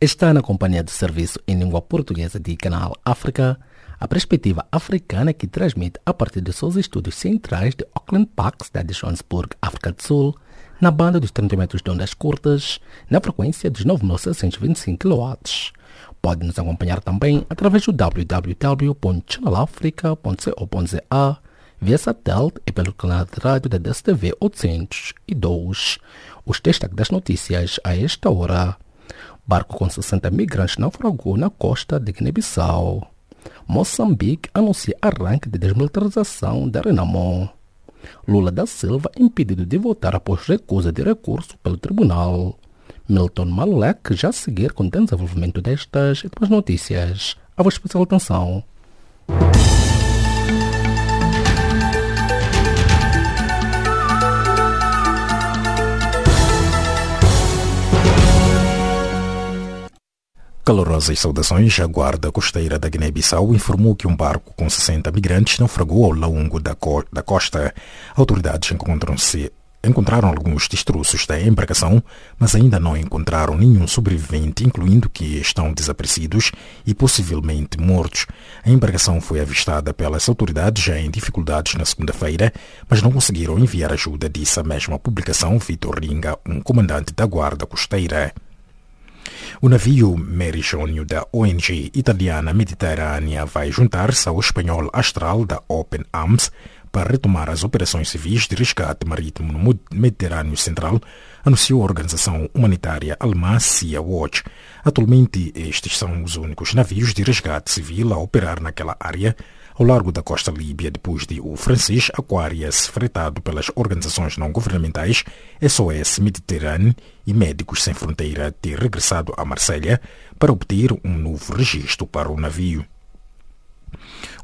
Está na companhia de serviço em língua portuguesa de Canal África, a perspectiva africana que transmite a partir de seus estúdios centrais de Auckland Park, cidade de Johannesburg, África do Sul, na banda dos 30 metros de ondas curtas, na frequência dos 9.625 kW. Pode nos acompanhar também através do www.channelafrica.co.za, via satélite e pelo canal de rádio da DSTV 802. Os destaques das notícias a esta hora. Barco com 60 migrantes naufragou na costa de Guiné-Bissau. Moçambique anuncia arranque de desmilitarização da Renamo. Lula da Silva impedido de votar após recusa de recurso pelo tribunal. Milton Malek já seguir com o desenvolvimento destas e outras notícias. A vossa especial atenção. Calorosas saudações. A guarda costeira da Guiné-Bissau informou que um barco com 60 migrantes naufragou ao longo da, co da costa. Autoridades encontram-se encontraram alguns destroços da embarcação, mas ainda não encontraram nenhum sobrevivente, incluindo que estão desaparecidos e possivelmente mortos. A embarcação foi avistada pelas autoridades já em dificuldades na segunda-feira, mas não conseguiram enviar ajuda, disse a mesma publicação Vitor Ringa, um comandante da guarda costeira. O navio Mary Jônio da ONG italiana Mediterrânea vai juntar-se ao espanhol Astral da Open Arms para retomar as operações civis de resgate marítimo no Mediterrâneo Central, anunciou a organização humanitária alemã Sea Watch. Atualmente, estes são os únicos navios de resgate civil a operar naquela área ao largo da costa líbia depois de o francês Aquarius, fretado pelas organizações não governamentais SOS Mediterrâneo e Médicos Sem Fronteira, ter regressado a Marselha para obter um novo registro para o navio.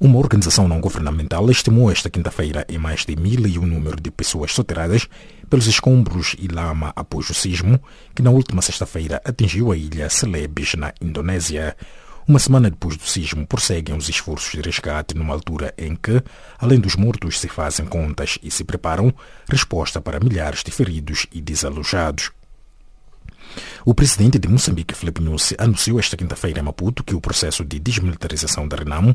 Uma organização não governamental estimou esta quinta-feira em mais de mil e um número de pessoas soterradas pelos escombros e lama após o sismo que na última sexta-feira atingiu a ilha Celebes, na Indonésia. Uma semana depois do sismo, prosseguem os esforços de resgate numa altura em que, além dos mortos, se fazem contas e se preparam resposta para milhares de feridos e desalojados. O presidente de Moçambique, Filipe Nyusi, anunciou esta quinta-feira em Maputo que o processo de desmilitarização da Renamo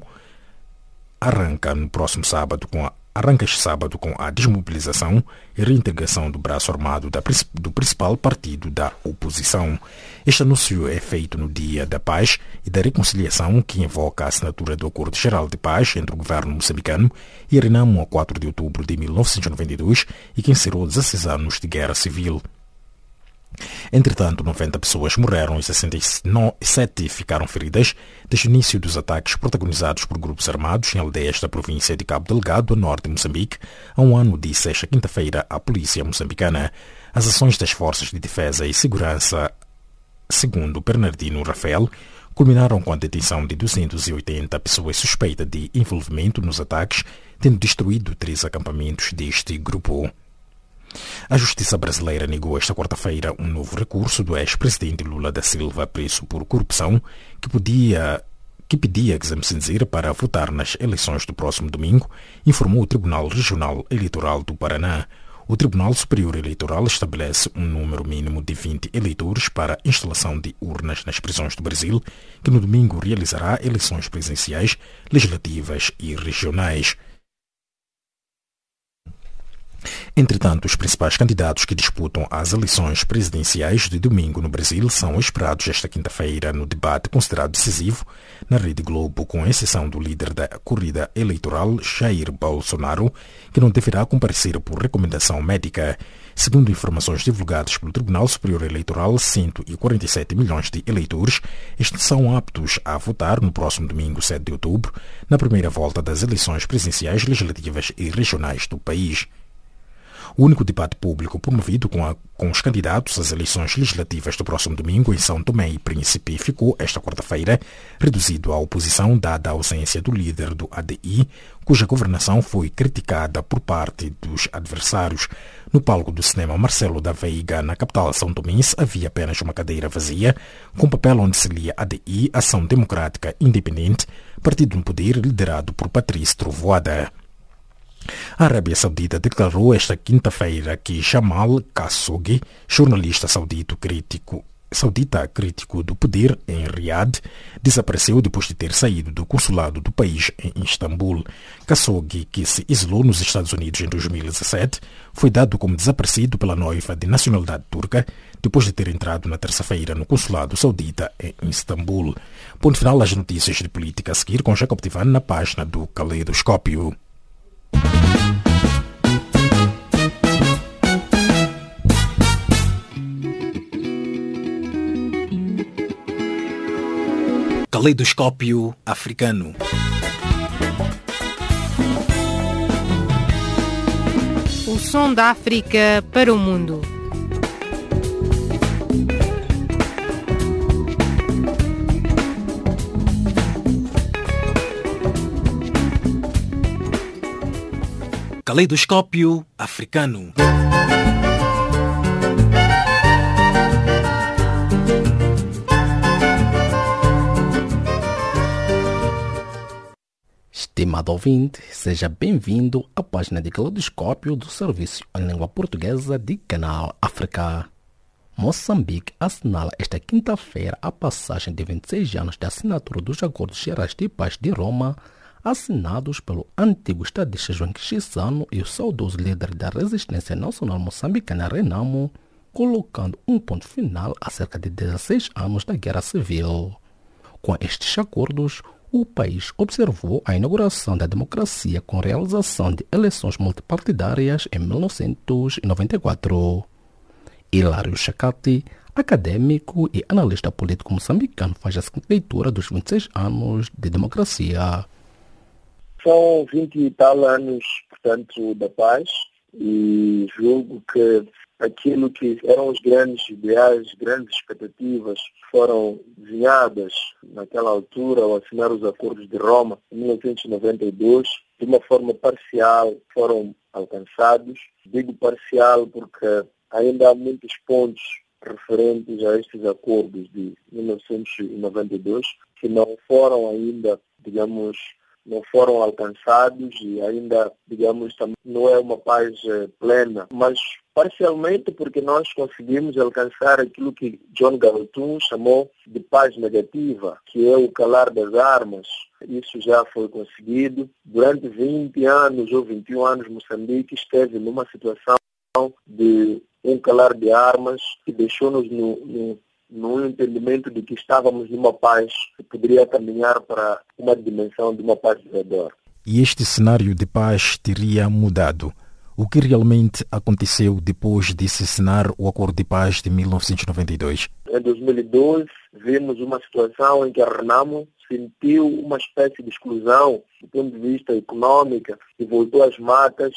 arranca no próximo sábado com a arranca este sábado com a desmobilização e reintegração do braço armado da, do principal partido da oposição. Este anúncio é feito no Dia da Paz e da Reconciliação, que invoca a assinatura do Acordo Geral de Paz entre o governo moçambicano e a Renamo a 4 de outubro de 1992 e que encerrou 16 anos de guerra civil. Entretanto, 90 pessoas morreram e 67 ficaram feridas desde o início dos ataques protagonizados por grupos armados em aldeias da província de Cabo Delgado, a norte de Moçambique, há um ano, disse esta quinta-feira a polícia moçambicana. As ações das forças de defesa e segurança, segundo Bernardino Rafael, culminaram com a detenção de 280 pessoas suspeitas de envolvimento nos ataques, tendo destruído três acampamentos deste grupo. A Justiça brasileira negou esta quarta-feira um novo recurso do ex-presidente Lula da Silva preso por corrupção que podia que pedia exame cinzeiro para votar nas eleições do próximo domingo, informou o Tribunal Regional Eleitoral do Paraná. O Tribunal Superior Eleitoral estabelece um número mínimo de 20 eleitores para instalação de urnas nas prisões do Brasil, que no domingo realizará eleições presidenciais, legislativas e regionais. Entretanto, os principais candidatos que disputam as eleições presidenciais de domingo no Brasil são esperados esta quinta-feira no debate considerado decisivo na Rede Globo, com exceção do líder da corrida eleitoral, Jair Bolsonaro, que não deverá comparecer por recomendação médica. Segundo informações divulgadas pelo Tribunal Superior Eleitoral, 147 milhões de eleitores são aptos a votar no próximo domingo, 7 de outubro, na primeira volta das eleições presidenciais legislativas e regionais do país. O único debate público promovido com, a, com os candidatos às eleições legislativas do próximo domingo em São Tomé e Príncipe ficou esta quarta-feira reduzido à oposição dada a ausência do líder do ADI, cuja governação foi criticada por parte dos adversários. No palco do cinema Marcelo da Veiga, na capital São Tomense, havia apenas uma cadeira vazia, com papel onde se lia ADI, Ação Democrática Independente, partido no poder liderado por Patrícia Trovoada. A Arábia Saudita declarou esta quinta-feira que Jamal Khashoggi, jornalista saudito crítico saudita crítico do poder em Riad desapareceu depois de ter saído do consulado do país em Istambul. Khashoggi, que se isolou nos Estados Unidos em 2017, foi dado como desaparecido pela noiva de nacionalidade turca depois de ter entrado na terça-feira no consulado saudita em Istambul. Ponto final às notícias de política a seguir com Jacob Tivan na página do Caleidoscópio. Caleidoscópio africano. O som da África para o mundo. Caleidoscópio africano. Estimado ouvinte, seja bem-vindo à página de Caleidoscópio do Serviço em Língua Portuguesa de Canal África. Moçambique assinala esta quinta-feira a passagem de 26 anos da assinatura dos Acordos Gerais de Paz de Roma, assinados pelo antigo estadista João Quixissano e o saudoso líder da resistência nacional moçambicana Renamo, colocando um ponto final a cerca de 16 anos da Guerra Civil. Com estes acordos, o país observou a inauguração da democracia com realização de eleições multipartidárias em 1994. Hilário Chacati, acadêmico e analista político moçambicano, faz a leitura dos 26 anos de democracia. São 20 e tal anos, portanto, da paz e julgo que aquilo que eram os grandes ideais, grandes expectativas foram desenhadas naquela altura ao assinar os acordos de Roma em 1992, de uma forma parcial foram alcançados. Digo parcial porque ainda há muitos pontos referentes a estes acordos de 1992 que não foram ainda, digamos, não foram alcançados e ainda, digamos, não é uma paz eh, plena, mas parcialmente porque nós conseguimos alcançar aquilo que John Galton chamou de paz negativa, que é o calar das armas. Isso já foi conseguido. Durante 20 anos ou 21 anos, Moçambique esteve numa situação de um calar de armas que deixou-nos no, no no entendimento de que estávamos numa paz que poderia caminhar para uma dimensão de uma paz duradoura. E este cenário de paz teria mudado? O que realmente aconteceu depois de se assinar o Acordo de Paz de 1992? Em 2012, vimos uma situação em que a Renamo sentiu uma espécie de exclusão do ponto de vista econômico e voltou às matas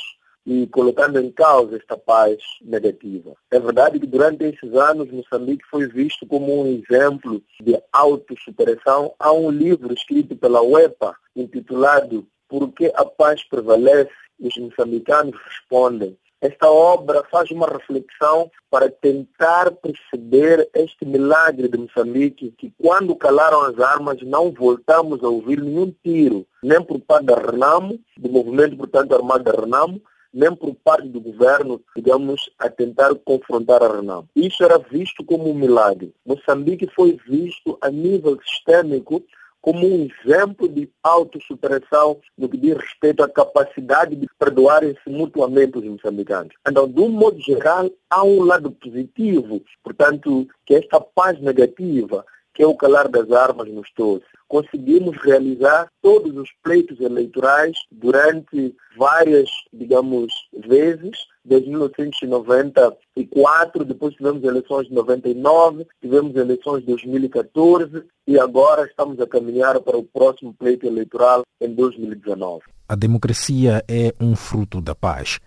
e colocando em causa esta paz negativa. É verdade que durante esses anos Moçambique foi visto como um exemplo de autossuperação. Há um livro escrito pela UEPA intitulado Por que a paz prevalece? Os moçambicanos respondem. Esta obra faz uma reflexão para tentar perceber este milagre de Moçambique, que quando calaram as armas não voltamos a ouvir nenhum tiro, nem por parte da Renamo, do movimento, portanto, armado da Renamo, nem por parte do governo, digamos, a tentar confrontar a Renamo. Isso era visto como um milagre. Moçambique foi visto a nível sistêmico como um exemplo de autossuperação no que diz respeito à capacidade de perdoarem-se mutuamente os moçambicanos. Então, de um modo geral, há um lado positivo, portanto, que esta paz negativa que é o calar das armas nos trouxe. Conseguimos realizar todos os pleitos eleitorais durante várias, digamos, vezes, desde 1994, depois tivemos eleições de 99, tivemos eleições de 2014 e agora estamos a caminhar para o próximo pleito eleitoral em 2019. A democracia é um fruto da paz.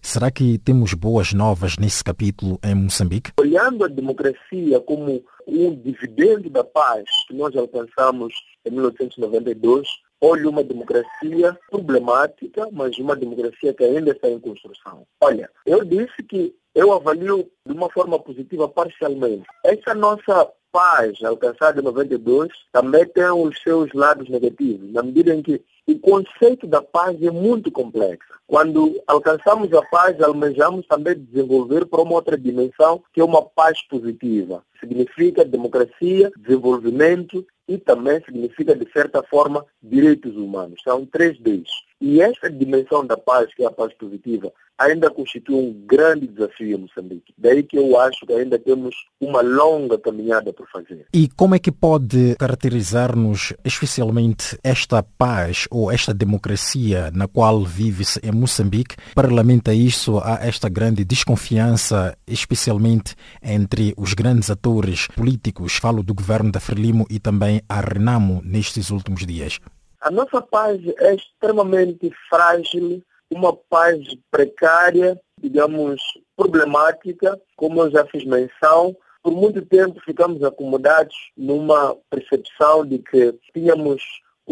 Será que temos boas novas nesse capítulo em Moçambique? Olhando a democracia como um dividendo da paz que nós alcançamos em 1992, olho uma democracia problemática, mas uma democracia que ainda está em construção. Olha, eu disse que eu avalio de uma forma positiva parcialmente. Essa nossa paz alcançada em 92 também tem os seus lados negativos, na medida em que o conceito da paz é muito complexo. Quando alcançamos a paz, almejamos também desenvolver para uma outra dimensão, que é uma paz positiva. Significa democracia, desenvolvimento e também significa, de certa forma, direitos humanos. São três Ds. E esta dimensão da paz, que é a paz positiva, ainda constitui um grande desafio em Moçambique. Daí que eu acho que ainda temos uma longa caminhada por fazer. E como é que pode caracterizar-nos especialmente esta paz ou esta democracia na qual vive-se em Moçambique? Paralelamente a isso, há esta grande desconfiança, especialmente entre os grandes atores políticos, falo do governo da Frelimo e também a Renamo nestes últimos dias. A nossa paz é extremamente frágil, uma paz precária, digamos, problemática, como eu já fiz menção. Por muito tempo ficamos acomodados numa percepção de que tínhamos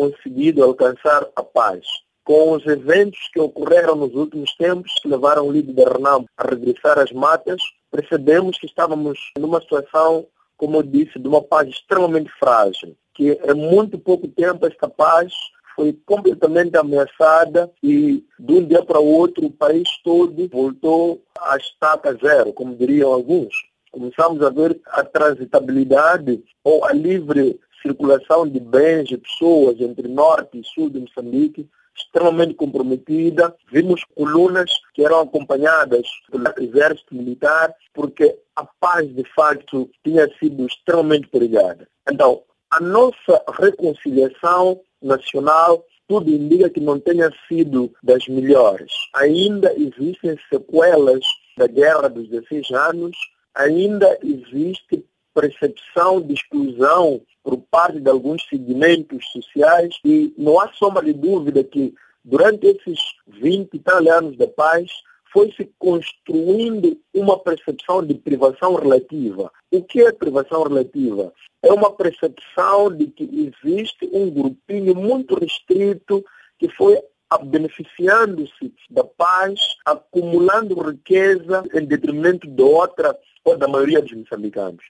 conseguido alcançar a paz. Com os eventos que ocorreram nos últimos tempos, que levaram o líder Renam a regressar às matas, percebemos que estávamos numa situação, como eu disse, de uma paz extremamente frágil que em muito pouco tempo esta paz foi completamente ameaçada e de um dia para o outro o país todo voltou à estaca zero, como diriam alguns. Começamos a ver a transitabilidade ou a livre circulação de bens e pessoas entre norte e sul de Moçambique extremamente comprometida. Vimos colunas que eram acompanhadas pelo exército militar porque a paz de facto tinha sido extremamente perigada. Então, a nossa reconciliação nacional tudo indica que não tenha sido das melhores. Ainda existem sequelas da guerra dos 16 anos, ainda existe percepção de exclusão por parte de alguns segmentos sociais e não há sombra de dúvida que durante esses 20 e tal anos da paz foi se construindo uma percepção de privação relativa. O que é privação relativa? É uma percepção de que existe um grupinho muito restrito que foi beneficiando-se da paz, acumulando riqueza em detrimento de outra ou da maioria dos moçambicanos.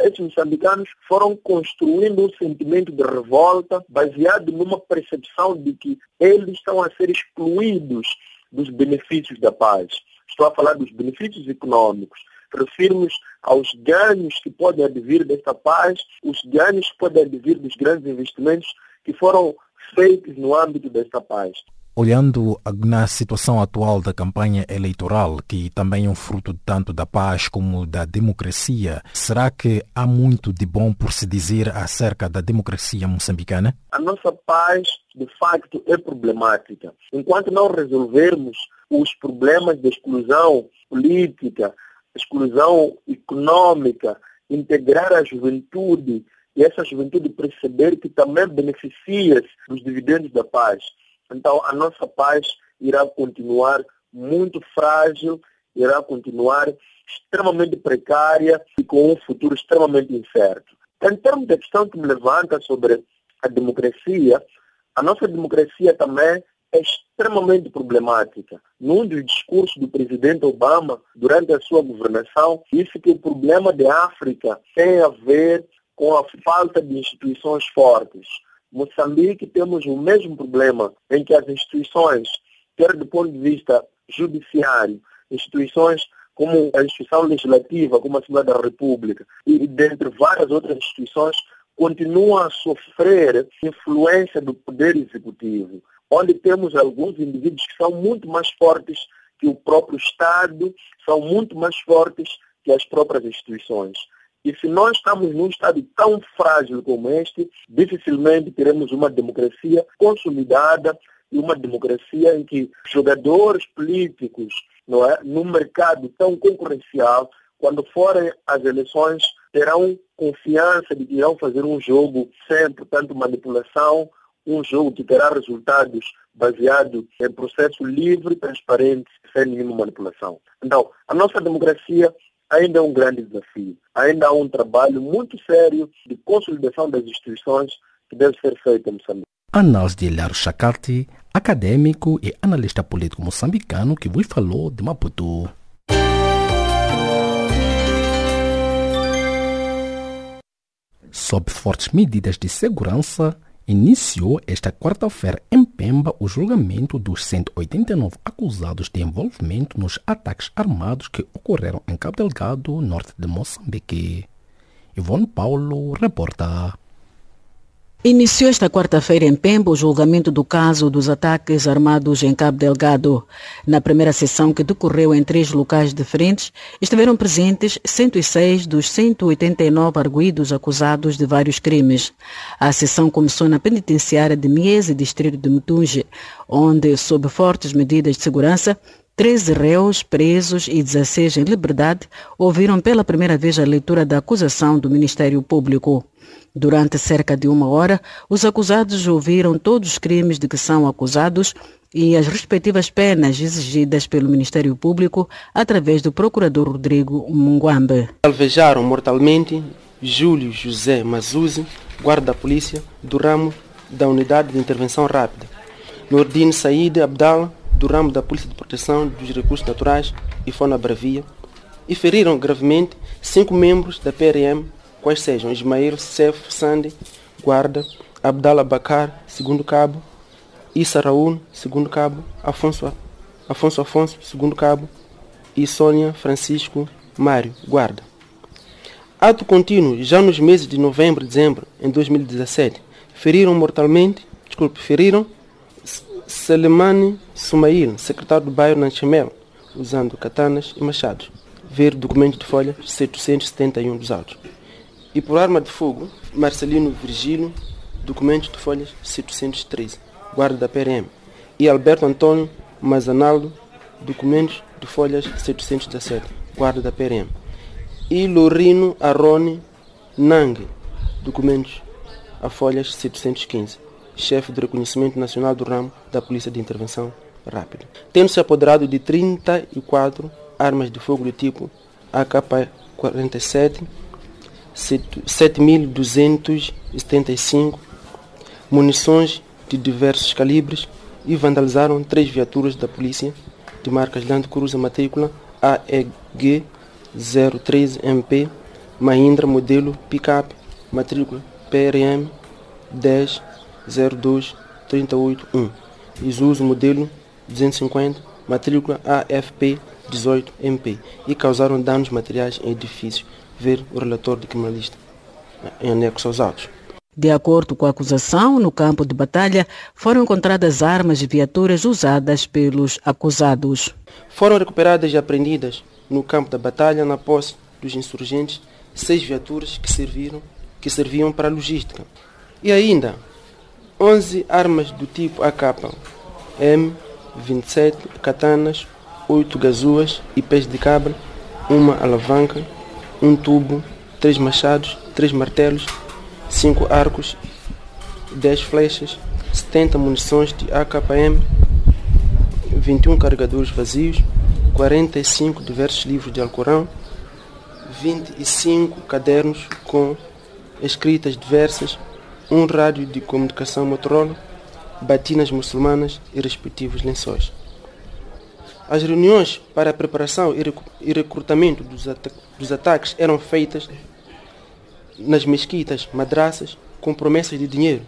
Esses moçambicanos foram construindo um sentimento de revolta baseado numa percepção de que eles estão a ser excluídos dos benefícios da paz. Estou a falar dos benefícios econômicos. Refiro-nos aos ganhos que podem advir desta paz, os ganhos que podem advir dos grandes investimentos que foram feitos no âmbito desta paz. Olhando na situação atual da campanha eleitoral, que também é um fruto tanto da paz como da democracia, será que há muito de bom por se dizer acerca da democracia moçambicana? A nossa paz, de facto, é problemática. Enquanto não resolvermos os problemas de exclusão política, exclusão econômica, integrar a juventude e essa juventude perceber que também beneficia dos dividendos da paz então, a nossa paz irá continuar muito frágil, irá continuar extremamente precária e com um futuro extremamente incerto. Em termos da questão que me levanta sobre a democracia, a nossa democracia também é extremamente problemática. Num dos discursos do presidente Obama, durante a sua governação, disse que o problema da África tem a ver com a falta de instituições fortes. Moçambique temos o mesmo problema em que as instituições, quer do ponto de vista judiciário, instituições como a instituição legislativa, como a Assembleia da República, e dentre várias outras instituições, continuam a sofrer influência do poder executivo, onde temos alguns indivíduos que são muito mais fortes que o próprio Estado, são muito mais fortes que as próprias instituições. E se nós estamos num estado tão frágil como este, dificilmente teremos uma democracia consolidada e uma democracia em que jogadores políticos, não é, num mercado tão concorrencial, quando forem as eleições, terão confiança de que irão fazer um jogo sem, portanto, manipulação, um jogo que terá resultados baseado em processo livre, transparente, sem nenhuma manipulação. Então, a nossa democracia ainda é um grande desafio. Ainda há um trabalho muito sério de consolidação das instituições que deve ser feito em Moçambique. Análise de Hilário Chacarti, acadêmico e analista político moçambicano que vos falou de Maputo. Sob fortes medidas de segurança, iniciou esta quarta-feira em Pemba o julgamento dos 189 acusados de envolvimento nos ataques armados que ocorreram em Cabo Delgado, norte de Moçambique. Ivone Paulo reporta. Iniciou esta quarta-feira em Pemba o julgamento do caso dos ataques armados em Cabo Delgado. Na primeira sessão, que decorreu em três locais diferentes, estiveram presentes 106 dos 189 arguídos acusados de vários crimes. A sessão começou na penitenciária de Miese, distrito de Mutunge, onde, sob fortes medidas de segurança, 13 réus presos e 16 em liberdade ouviram pela primeira vez a leitura da acusação do Ministério Público. Durante cerca de uma hora, os acusados ouviram todos os crimes de que são acusados e as respectivas penas exigidas pelo Ministério Público através do procurador Rodrigo Munguambe. Alvejaram mortalmente Júlio José Mazuzi, guarda da polícia do ramo da Unidade de Intervenção Rápida. Nordine Said Abdal, do ramo da Polícia de Proteção dos Recursos Naturais e Fauna Bravia. E feriram gravemente cinco membros da PRM quais sejam Ismael Sef Sandi, guarda, Abdallah Bakar, segundo cabo, Issa Raul, segundo cabo, Afonso, Afonso Afonso, segundo cabo, e Sônia Francisco Mário, guarda. Ato contínuo, já nos meses de novembro e dezembro em 2017, feriram mortalmente, desculpe, feriram Selemani Sumail, secretário do bairro Nanchemel, usando katanas e machados. Ver documento de folha 771 dos autos. E por arma de fogo, Marcelino Virgílio, documentos de folhas 713, guarda da PRM. E Alberto Antônio Mazanaldo, documentos de folhas 717, guarda da PRM. E Lorino Arone Nang, documentos a folhas 715, chefe de reconhecimento nacional do ramo da Polícia de Intervenção Rápida. Tendo-se apoderado de 34 armas de fogo do tipo AK-47, 7.275 munições de diversos calibres e vandalizaram três viaturas da polícia de marcas Land Cruiser matrícula AEG 013MP Mahindra modelo picape matrícula PRM 10 02 381 Isuzu modelo 250 matrícula AFP 18MP e causaram danos materiais em edifícios ver o relatório de criminalista em anexo aos autos. De acordo com a acusação, no campo de batalha foram encontradas armas e viaturas usadas pelos acusados. Foram recuperadas e apreendidas no campo da batalha, na posse dos insurgentes, seis viaturas que, serviram, que serviam para a logística. E ainda 11 armas do tipo AK, M27 katanas, 8 gazuas e pés de cabra, uma alavanca, um tubo, três machados, três martelos, cinco arcos, dez flechas, 70 munições de AKM, 21 carregadores vazios, 45 diversos livros de Alcorão, 25 cadernos com escritas diversas, um rádio de comunicação Motorola, batinas muçulmanas e respectivos lençóis. As reuniões para a preparação e recrutamento dos, dos ataques eram feitas nas mesquitas, madraças, com promessas de dinheiro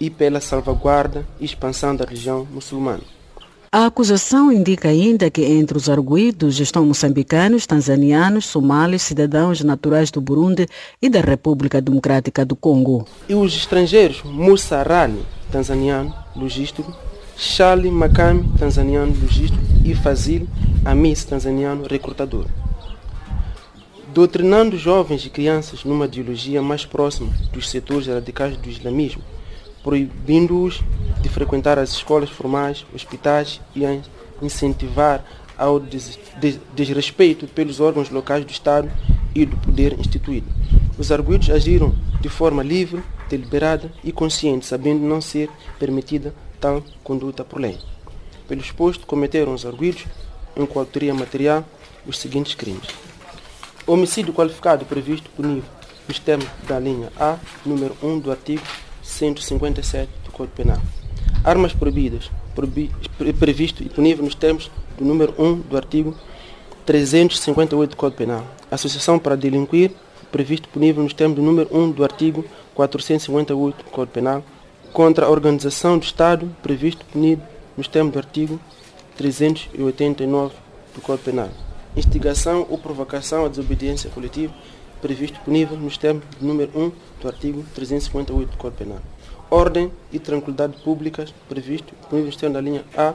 e pela salvaguarda e expansão da religião muçulmana. A acusação indica ainda que entre os arguídos estão moçambicanos, tanzanianos, somalis, cidadãos naturais do Burundi e da República Democrática do Congo. E os estrangeiros, Musa Rani, tanzaniano, logístico, Charlie Makami, tanzaniano, logístico, e Fazil Amis, tanzaniano, recrutador. Doutrinando jovens e crianças numa ideologia mais próxima dos setores radicais do islamismo, proibindo-os de frequentar as escolas formais, hospitais e a incentivar ao des desrespeito pelos órgãos locais do Estado e do poder instituído. Os arguidos agiram de forma livre, deliberada e consciente, sabendo não ser permitida tal conduta por lei. Pelo exposto, cometeram os arguidos, em coautoria material, os seguintes crimes. Homicídio qualificado previsto punível nos termos da linha A, número 1 do artigo 157 do Código Penal. Armas proibidas, previsto e punível nos termos do número 1 do artigo 358 do Código Penal. Associação para delinquir, previsto punível nos termos do número 1 do artigo 458 do Código Penal contra a organização do Estado previsto punido nos termos do artigo 389 do Código Penal. Instigação ou provocação à desobediência coletiva previsto punível nos termos do número 1 do artigo 358 do Código Penal. Ordem e tranquilidade públicas previsto nos termos da linha A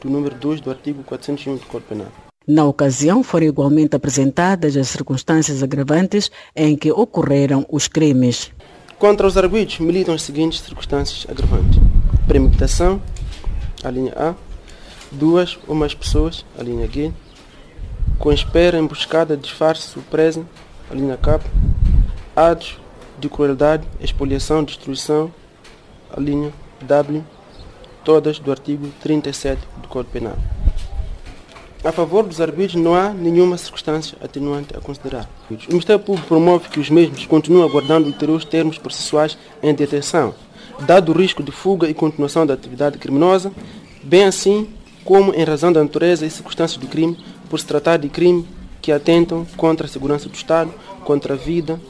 do número 2 do artigo 401 do Código Penal. Na ocasião, foram igualmente apresentadas as circunstâncias agravantes em que ocorreram os crimes. Contra os arguidos militam as seguintes circunstâncias agravantes: premeditação, a linha A, duas ou mais pessoas, a linha G, com espera, emboscada, disfarce, surpresa, a linha K, atos de crueldade, expoliação, destruição, a linha W, todas do artigo 37 do Código Penal. A favor dos arbítrios não há nenhuma circunstância atenuante a considerar. O Ministério Público promove que os mesmos continuem aguardando ulteriores termos processuais em detenção, dado o risco de fuga e continuação da atividade criminosa, bem assim como em razão da natureza e circunstâncias do crime, por se tratar de crime que atentam contra a segurança do Estado, contra a vida,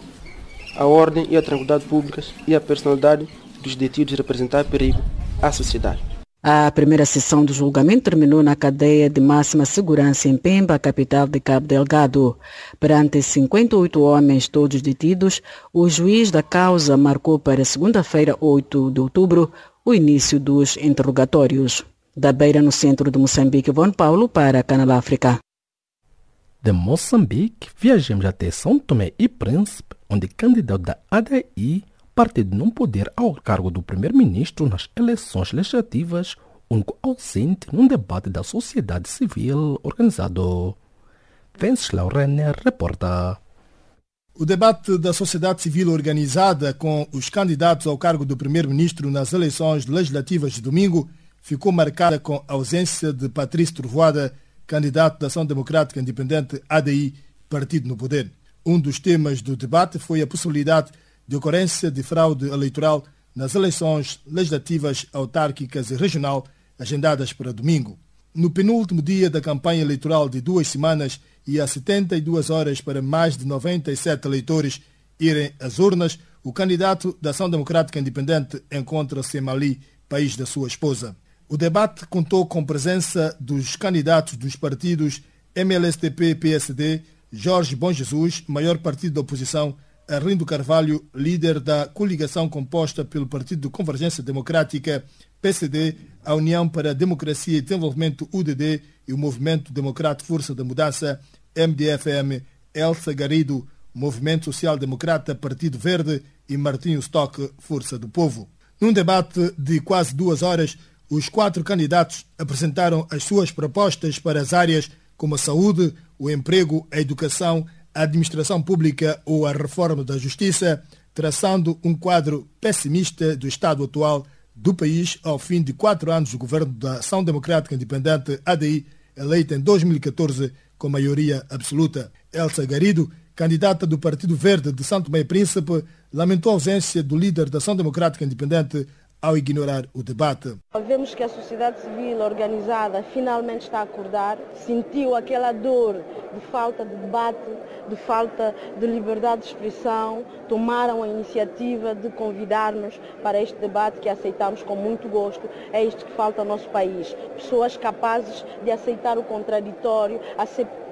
a ordem e a tranquilidade públicas e a personalidade dos detidos representar perigo à sociedade. A primeira sessão do julgamento terminou na cadeia de máxima segurança em Pemba, capital de Cabo Delgado. Perante 58 homens, todos detidos, o juiz da causa marcou para segunda-feira, 8 de outubro, o início dos interrogatórios. Da Beira, no centro de Moçambique, Von Paulo para Canal África. De Moçambique, viajamos até São Tomé e Príncipe, onde candidato da ADI partido não poder ao cargo do primeiro-ministro nas eleições legislativas, único ausente num debate da sociedade civil organizado. Venceslau Renner reporta. O debate da sociedade civil organizada com os candidatos ao cargo do primeiro-ministro nas eleições legislativas de domingo ficou marcada com a ausência de Patrício Trovoada, candidato da Ação Democrática Independente ADI, partido no poder. Um dos temas do debate foi a possibilidade de ocorrência de fraude eleitoral nas eleições legislativas, autárquicas e regional agendadas para domingo. No penúltimo dia da campanha eleitoral de duas semanas e a 72 horas para mais de 97 eleitores irem às urnas, o candidato da Ação Democrática Independente encontra-se em Mali, país da sua esposa. O debate contou com presença dos candidatos dos partidos MLSTP-PSD, Jorge Bom Jesus, maior partido da oposição, Arlindo Carvalho, líder da coligação composta pelo Partido de Convergência Democrática, PCD, a União para a Democracia e Desenvolvimento, UDD, e o Movimento Democrata Força da Mudança, MDFM, Elsa Garido, Movimento Social Democrata, Partido Verde e Martinho Stock, Força do Povo. Num debate de quase duas horas, os quatro candidatos apresentaram as suas propostas para as áreas como a saúde, o emprego, a educação, a administração pública ou a reforma da justiça, traçando um quadro pessimista do estado atual do país ao fim de quatro anos do governo da Ação Democrática Independente, ADI, eleita em 2014 com maioria absoluta. Elsa Garido, candidata do Partido Verde de Santo Meio Príncipe, lamentou a ausência do líder da Ação Democrática Independente ao ignorar o debate. Vemos que a sociedade civil organizada finalmente está a acordar, sentiu aquela dor de falta de debate, de falta de liberdade de expressão, tomaram a iniciativa de convidar-nos para este debate que aceitamos com muito gosto. É isto que falta ao nosso país. Pessoas capazes de aceitar o contraditório,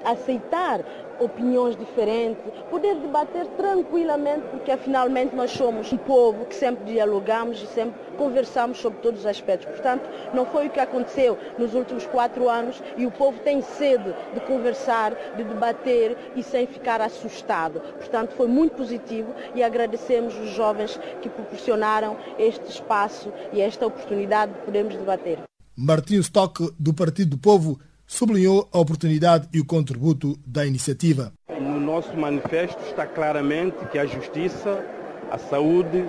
aceitar opiniões diferentes, poder debater tranquilamente, porque finalmente nós somos um povo que sempre dialogamos e sempre conversamos sobre todos os aspectos. Portanto, não foi o que aconteceu nos últimos quatro anos e o povo tem sede de conversar, de debater e sem ficar assustado. Portanto, foi muito positivo e agradecemos os jovens que proporcionaram este espaço e esta oportunidade de podermos debater. Martinho Stock, do Partido do Povo, sublinhou a oportunidade e o contributo da iniciativa. No nosso manifesto está claramente que a justiça, a saúde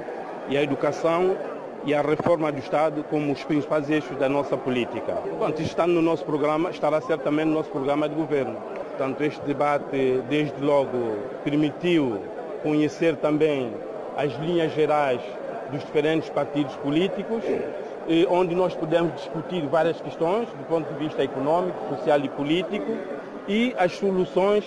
e a educação e a reforma do Estado como os principais eixos da nossa política. Portanto, está no nosso programa, estará certamente no nosso programa de governo. Portanto, este debate, desde logo, permitiu conhecer também as linhas gerais dos diferentes partidos políticos onde nós podemos discutir várias questões do ponto de vista econômico, social e político e as soluções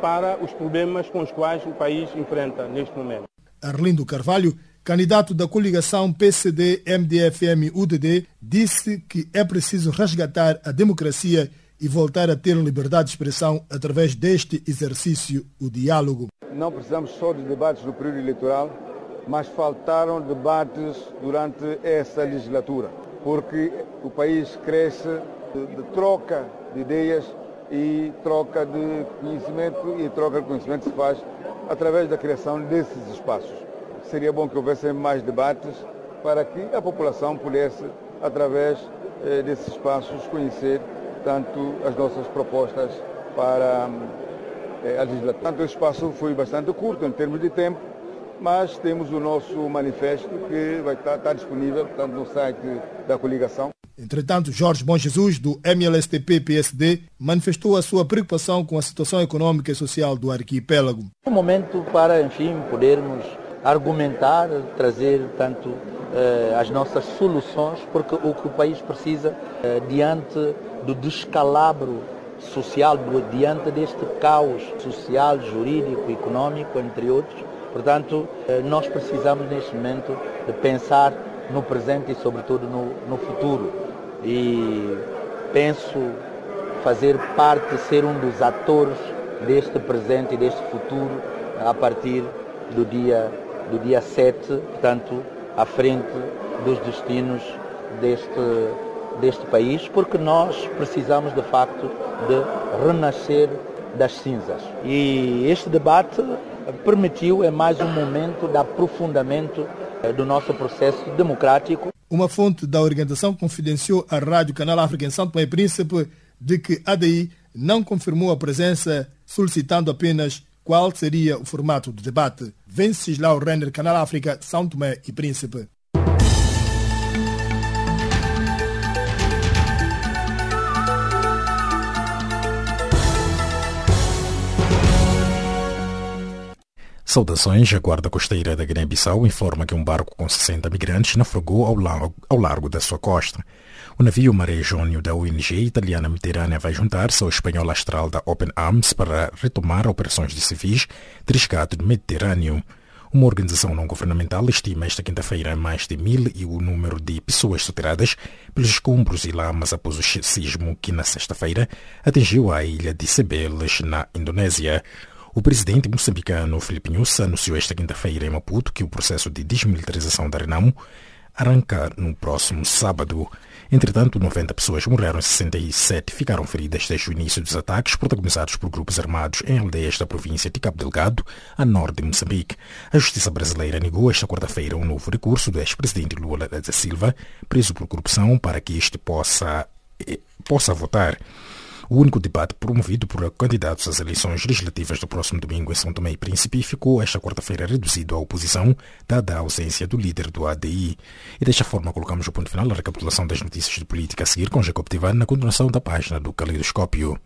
para os problemas com os quais o país enfrenta neste momento. Arlindo Carvalho, candidato da coligação PCD-MDFM-UDD, disse que é preciso resgatar a democracia e voltar a ter liberdade de expressão através deste exercício, o diálogo. Não precisamos só de debates no período eleitoral, mas faltaram debates durante essa legislatura, porque o país cresce de, de troca de ideias e troca de conhecimento e troca de conhecimento se faz através da criação desses espaços. Seria bom que houvesse mais debates para que a população pudesse, através eh, desses espaços, conhecer tanto as nossas propostas para eh, a legislatura. Tanto o espaço foi bastante curto em termos de tempo, mas temos o nosso manifesto que vai estar, estar disponível tanto no site da coligação. Entretanto, Jorge Bom Jesus, do MLSTP-PSD, manifestou a sua preocupação com a situação econômica e social do arquipélago. É um momento para, enfim, podermos argumentar, trazer tanto eh, as nossas soluções, porque o que o país precisa eh, diante do descalabro social, diante deste caos social, jurídico, econômico, entre outros. Portanto, eh, nós precisamos neste momento de pensar no presente e sobretudo no, no futuro. E penso fazer parte, ser um dos atores deste presente e deste futuro a partir do dia, do dia 7, portanto, à frente dos destinos deste, deste país, porque nós precisamos de facto de renascer das cinzas. E este debate permitiu, é mais um momento de aprofundamento eh, do nosso processo democrático. Uma fonte da organização confidenciou à Rádio Canal África em São Tomé e Príncipe de que a ADI não confirmou a presença, solicitando apenas qual seria o formato do debate. Venceslau Renner, Canal África, São Tomé e Príncipe. Saudações, a Guarda Costeira da Guiné-Bissau informa que um barco com 60 migrantes naufragou ao largo, ao largo da sua costa. O navio Maré Jônio da ONG italiana Mediterrânea vai juntar-se ao espanhol Astral da Open Arms para retomar operações de civis de resgate do Mediterrâneo. Uma organização não governamental estima esta quinta-feira mais de mil e o número de pessoas soterradas pelos escombros e lamas após o sismo que, na sexta-feira, atingiu a ilha de Cebeles, na Indonésia. O presidente moçambicano Filipe Nussa anunciou esta quinta-feira em Maputo que o processo de desmilitarização da Renamo arranca no próximo sábado. Entretanto, 90 pessoas morreram e 67 ficaram feridas desde o início dos ataques protagonizados por grupos armados em aldeias da província de Cabo Delgado, a norte de Moçambique. A justiça brasileira negou esta quarta-feira um novo recurso do ex-presidente Lula da Silva, preso por corrupção, para que este possa, eh, possa votar. O único debate promovido por candidatos às eleições legislativas do próximo domingo em São Tomé e Príncipe ficou esta quarta-feira reduzido à oposição, dada a ausência do líder do ADI. E desta forma colocamos o ponto final à recapitulação das notícias de política a seguir com Jacob Tivan na continuação da página do Caleidoscópio.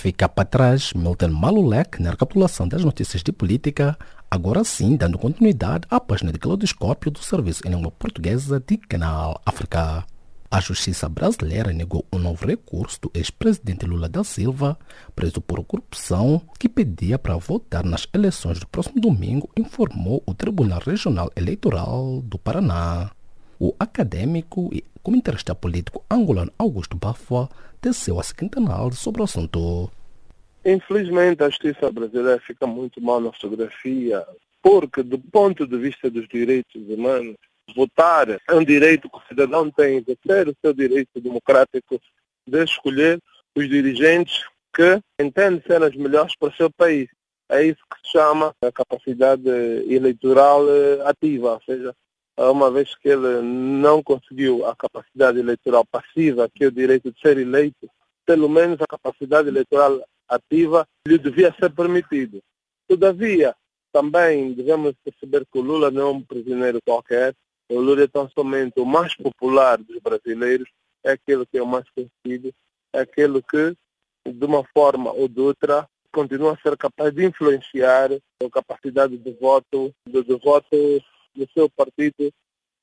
A ficar para trás, Milton Malulek, na recapitulação das notícias de política, agora sim dando continuidade à página de Claudoscópio do Serviço em Língua Portuguesa de Canal África. A Justiça Brasileira negou um novo recurso do ex-presidente Lula da Silva, preso por corrupção, que pedia para votar nas eleições do próximo domingo, informou o Tribunal Regional Eleitoral do Paraná. O acadêmico e comentarista político angolano Augusto Bafua teceu a seguinte análise sobre o assunto. Infelizmente, a justiça brasileira fica muito mal na fotografia, porque, do ponto de vista dos direitos humanos, votar é um direito que o cidadão tem, exercer o seu direito democrático de escolher os dirigentes que entendem ser os melhores para o seu país. É isso que se chama a capacidade eleitoral eh, ativa, ou seja, uma vez que ele não conseguiu a capacidade eleitoral passiva, que é o direito de ser eleito, pelo menos a capacidade eleitoral ativa lhe devia ser permitido. Todavia, também devemos perceber que o Lula não é um prisioneiro qualquer, o Lula é tão somente o mais popular dos brasileiros, é aquele que é o mais conhecido, é aquele que, de uma forma ou de outra, continua a ser capaz de influenciar a capacidade de voto, de, de voto do seu partido,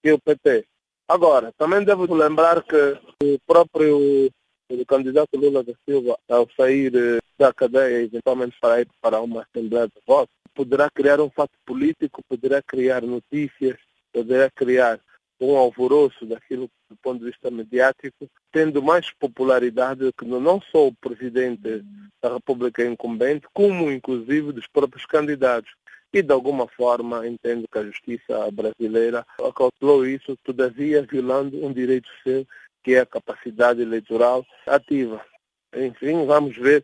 que é o PT. Agora, também devo lembrar que o próprio o candidato Lula da Silva, ao sair eh, da cadeia, eventualmente para ir para uma Assembleia de Votos, poderá criar um fato político, poderá criar notícias, poderá criar um alvoroço daquilo do ponto de vista mediático, tendo mais popularidade que não só o presidente da República incumbente, como inclusive dos próprios candidatos. E de alguma forma entendo que a justiça brasileira acautelou isso, todavia violando um direito seu, que é a capacidade eleitoral ativa. Enfim, vamos ver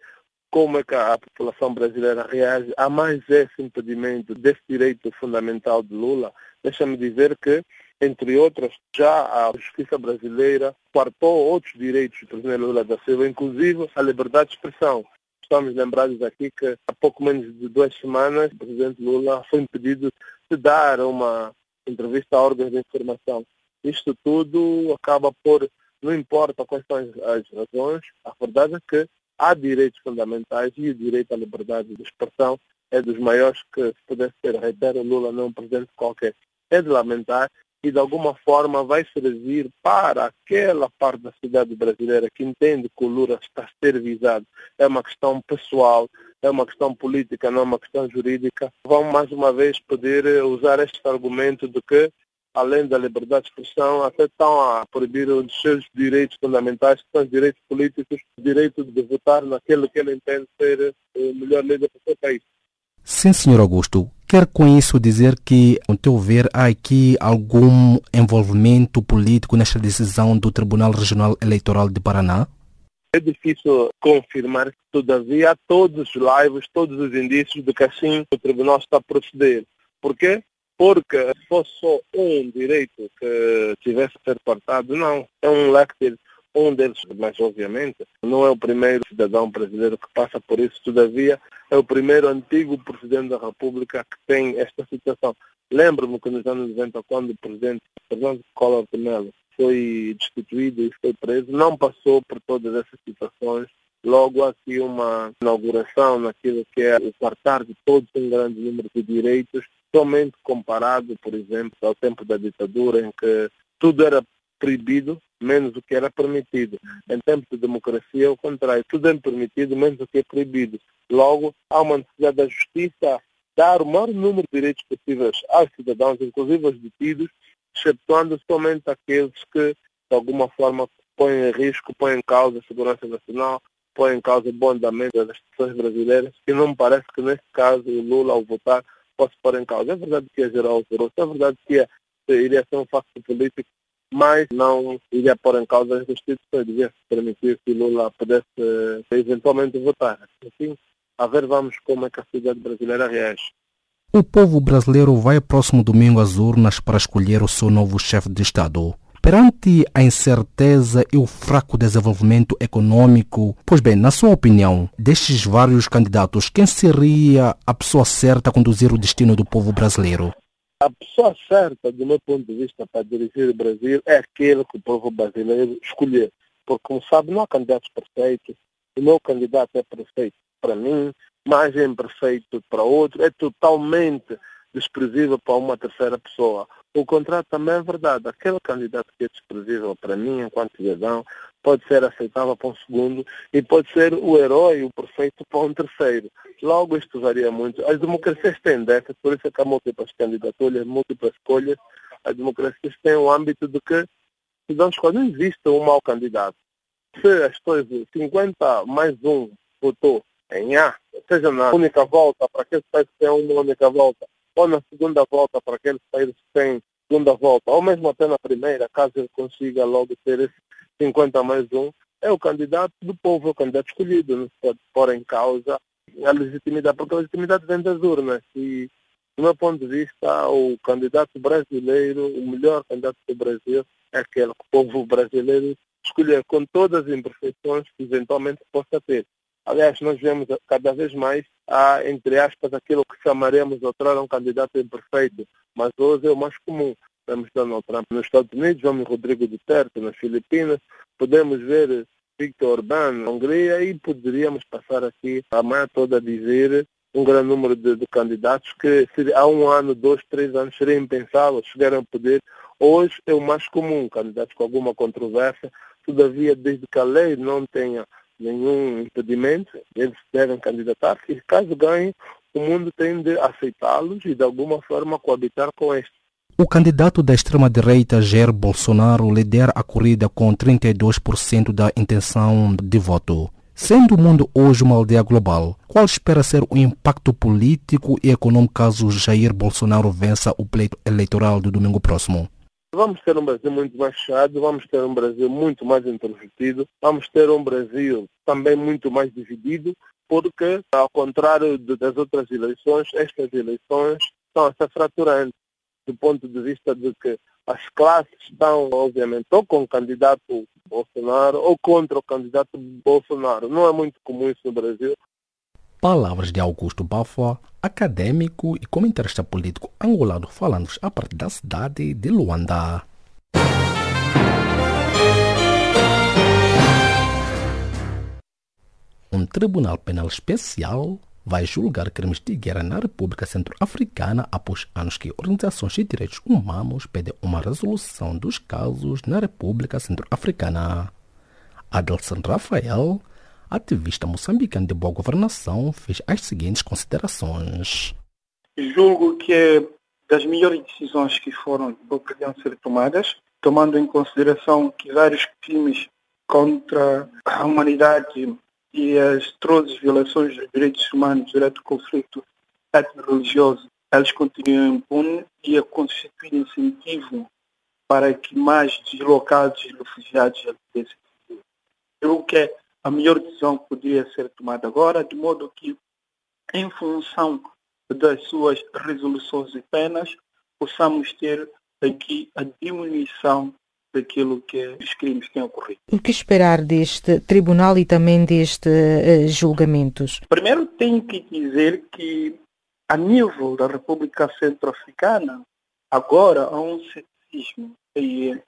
como é que a população brasileira reage a mais esse impedimento desse direito fundamental de Lula. Deixa-me dizer que entre outras, já a justiça brasileira quartou outros direitos do presidente Lula da Silva, inclusive a liberdade de expressão. Estamos lembrados aqui que há pouco menos de duas semanas o presidente Lula foi impedido de dar uma entrevista a órgãos de informação. Isto tudo acaba por, não importa quais são as razões, a verdade é que há direitos fundamentais e o direito à liberdade de expressão é dos maiores que se pudesse ter. Reitero, Lula não é um presidente qualquer. É de lamentar e de alguma forma vai servir para aquela parte da cidade brasileira que entende que o Lula está a ser visado. É uma questão pessoal, é uma questão política, não é uma questão jurídica. Vão mais uma vez poder usar este argumento de que, além da liberdade de expressão, até estão a proibir os seus direitos fundamentais, que são os direitos políticos, o direito de votar naquele que ele entende ser o melhor líder do seu país. Sim, senhor Augusto. Quer com isso dizer que, ao teu ver, há aqui algum envolvimento político nesta decisão do Tribunal Regional Eleitoral de Paraná? É difícil confirmar, todavia, há todos os lives, todos os indícios de que assim o Tribunal está a proceder. Por quê? Porque se fosse só um direito que tivesse ser cortado, não. É um leque um deles, mas obviamente, não é o primeiro cidadão brasileiro que passa por isso, todavia, é o primeiro antigo presidente da República que tem esta situação. Lembro-me que nos anos 90, quando o presidente Fernando Collor de Mello foi destituído e foi preso, não passou por todas essas situações. Logo aqui uma inauguração naquilo que é o quartar de todos um grande número de direitos, somente comparado, por exemplo, ao tempo da ditadura, em que tudo era proibido, menos o que era permitido. Em tempos de democracia, é o contrário, tudo é permitido, menos o que é proibido. Logo, há uma necessidade da justiça dar o maior número de direitos possíveis aos cidadãos, inclusive aos detidos, exceptuando somente aqueles que, de alguma forma, põem em risco, põem em causa a segurança nacional, põem em causa o bom andamento das instituições brasileiras, e não me parece que, nesse caso, o Lula, ao votar, possa pôr em causa. É verdade que é geral o é verdade que é, iria ser um fato político mas não iria pôr em causa as instituições, devia permitir que Lula pudesse eh, eventualmente votar. Assim, a ver vamos como é que a sociedade brasileira reage. O povo brasileiro vai próximo domingo às urnas para escolher o seu novo chefe de Estado. Perante a incerteza e o fraco desenvolvimento econômico, pois bem, na sua opinião, destes vários candidatos, quem seria a pessoa certa a conduzir o destino do povo brasileiro? A pessoa certa, do meu ponto de vista, para dirigir o Brasil é aquele que o povo brasileiro escolher. Porque, como sabe, não há candidatos perfeitos. O meu candidato é perfeito para mim, mas é imperfeito para outro. É totalmente desprezível para uma terceira pessoa. O contrário também é verdade. Aquele candidato que é desprezível para mim, enquanto cidadão, pode ser aceitável para um segundo e pode ser o herói, o perfeito para um terceiro. Logo, isto varia muito. As democracias têm dessas, por isso é que há múltiplas candidaturas, múltiplas escolhas. As democracias têm o âmbito de que se não escolhe, não existe um mau candidato. Se as coisas, 50 mais um votou em A, seja na única volta, para aqueles países que têm uma única volta, ou na segunda volta, para aqueles países que têm segunda volta, ou mesmo até na primeira, caso ele consiga logo ter esse 50 mais um, é o candidato do povo, é o candidato escolhido, não se pode pôr em causa a legitimidade, porque a legitimidade vem das urnas. E, do meu ponto de vista, o candidato brasileiro, o melhor candidato do Brasil, é aquele que o povo brasileiro escolher com todas as imperfeições que eventualmente possa ter. Aliás, nós vemos cada vez mais, a, entre aspas, aquilo que chamaremos outrora um candidato imperfeito, mas hoje é o mais comum. Vemos Donald Trump nos Estados Unidos, vemos Rodrigo Duterte nas Filipinas, podemos ver Victor Orbán na Hungria e poderíamos passar aqui a manhã toda a dizer um grande número de, de candidatos que há um ano, dois, três anos seria impensável chegar ao poder Hoje é o mais comum, candidatos com alguma controvérsia, todavia, desde que a lei não tenha nenhum impedimento, eles devem candidatar e caso ganhem, o mundo tem de aceitá-los e de alguma forma coabitar com estes. O candidato da extrema-direita, Jair Bolsonaro, lidera a corrida com 32% da intenção de voto. Sendo o mundo hoje uma aldeia global, qual espera ser o impacto político e econômico caso Jair Bolsonaro vença o pleito eleitoral do domingo próximo? Vamos ter um Brasil muito mais fechado, vamos ter um Brasil muito mais introvertido, vamos ter um Brasil também muito mais dividido, porque, ao contrário das outras eleições, estas eleições estão a se fraturando do ponto de vista de que as classes estão, obviamente, ou com o candidato Bolsonaro ou contra o candidato Bolsonaro. Não é muito comum isso no Brasil. Palavras de Augusto Bafua, acadêmico e comentarista político angolano, falando a partir da cidade de Luanda. Um tribunal penal especial vai julgar crimes de guerra na República Centro-Africana após anos que organizações de direitos humanos pedem uma resolução dos casos na República Centro-Africana. Adelson Rafael, ativista moçambicano de boa governação, fez as seguintes considerações. Julgo que é das melhores decisões que foram ou podiam ser tomadas, tomando em consideração que vários crimes contra a humanidade e as atrozes violações dos direitos humanos durante o conflito étnico-religioso, elas continuam impunes e a constituir incentivo para que mais deslocados e refugiados acessem Eu que a melhor decisão que poderia ser tomada agora, de modo que, em função das suas resoluções e penas, possamos ter aqui a diminuição daquilo que é os crimes têm ocorrido. O que esperar deste tribunal e também destes uh, julgamentos? Primeiro tenho que dizer que a nível da República Centro-Africana, agora há um ceticismo. E,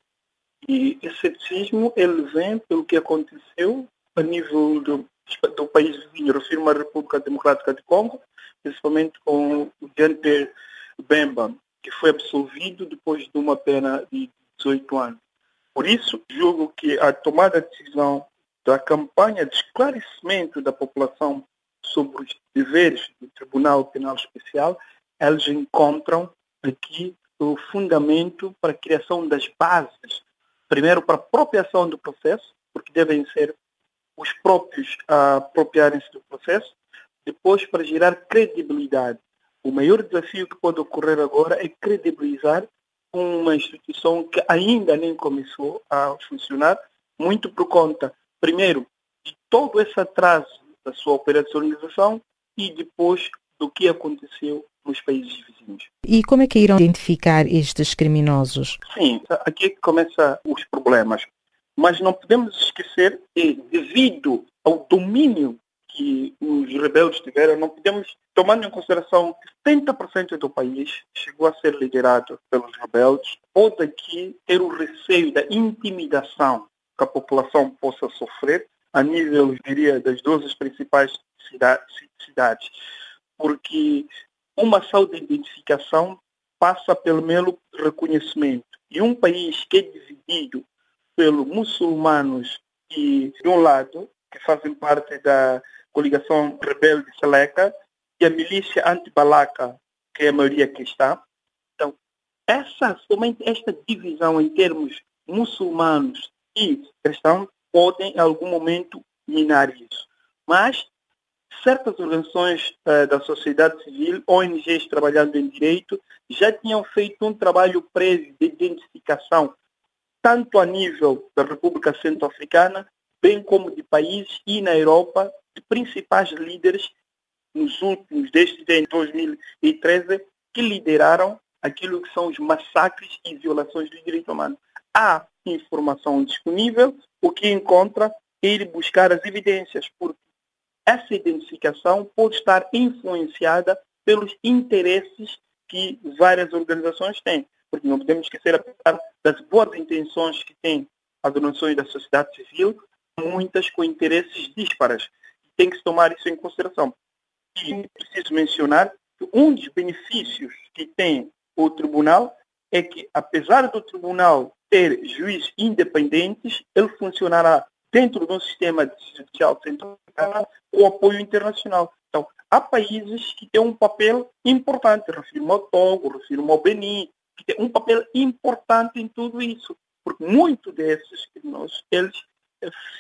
e esse ceticismo ele vem pelo que aconteceu a nível do, do país vizinho, refiro-me à República Democrática de Congo, principalmente com o Jean-Pierre Bemba, que foi absolvido depois de uma pena de 18 anos. Por isso, julgo que a tomada de decisão da campanha de esclarecimento da população sobre os deveres do Tribunal Penal Especial, eles encontram aqui o fundamento para a criação das bases, primeiro para a apropriação do processo, porque devem ser os próprios a apropriarem-se do processo, depois para gerar credibilidade. O maior desafio que pode ocorrer agora é credibilizar uma instituição que ainda nem começou a funcionar, muito por conta, primeiro, de todo esse atraso da sua operacionalização e depois do que aconteceu nos países vizinhos. E como é que irão identificar estes criminosos? Sim, aqui é que começam os problemas. Mas não podemos esquecer que, devido ao domínio que os rebeldes tiveram, não podemos, tomando em consideração que 70% do país chegou a ser liderado pelos rebeldes, pode aqui ter o receio da intimidação que a população possa sofrer a nível, eu diria, das duas principais cidades. Porque uma ação de identificação passa pelo mero reconhecimento. E um país que é dividido pelos muçulmanos e, de um lado, que fazem parte da coligação rebelde Seleca e a milícia anti-Balaca, que é a maioria está. Então, essa, somente esta divisão em termos muçulmanos e cristãos podem, em algum momento, minar isso. Mas certas organizações uh, da sociedade civil, ONGs trabalhando em direito, já tinham feito um trabalho prévio de identificação, tanto a nível da República Centro-Africana, bem como de países e na Europa, de principais líderes nos últimos, desde 2013, que lideraram aquilo que são os massacres e violações dos direitos humanos. Há informação disponível, o que encontra é ir buscar as evidências, porque essa identificação pode estar influenciada pelos interesses que várias organizações têm. Porque não podemos esquecer, apesar das boas intenções que têm as organizações da sociedade civil, muitas com interesses díspares tem que se tomar isso em consideração. E preciso mencionar que um dos benefícios que tem o tribunal é que, apesar do tribunal ter juízes independentes, ele funcionará dentro de um sistema judicial centralizado com apoio internacional. Então, há países que têm um papel importante, refiro ao Togo, refiro ao Benin, que têm um papel importante em tudo isso, porque muitos desses, nós, eles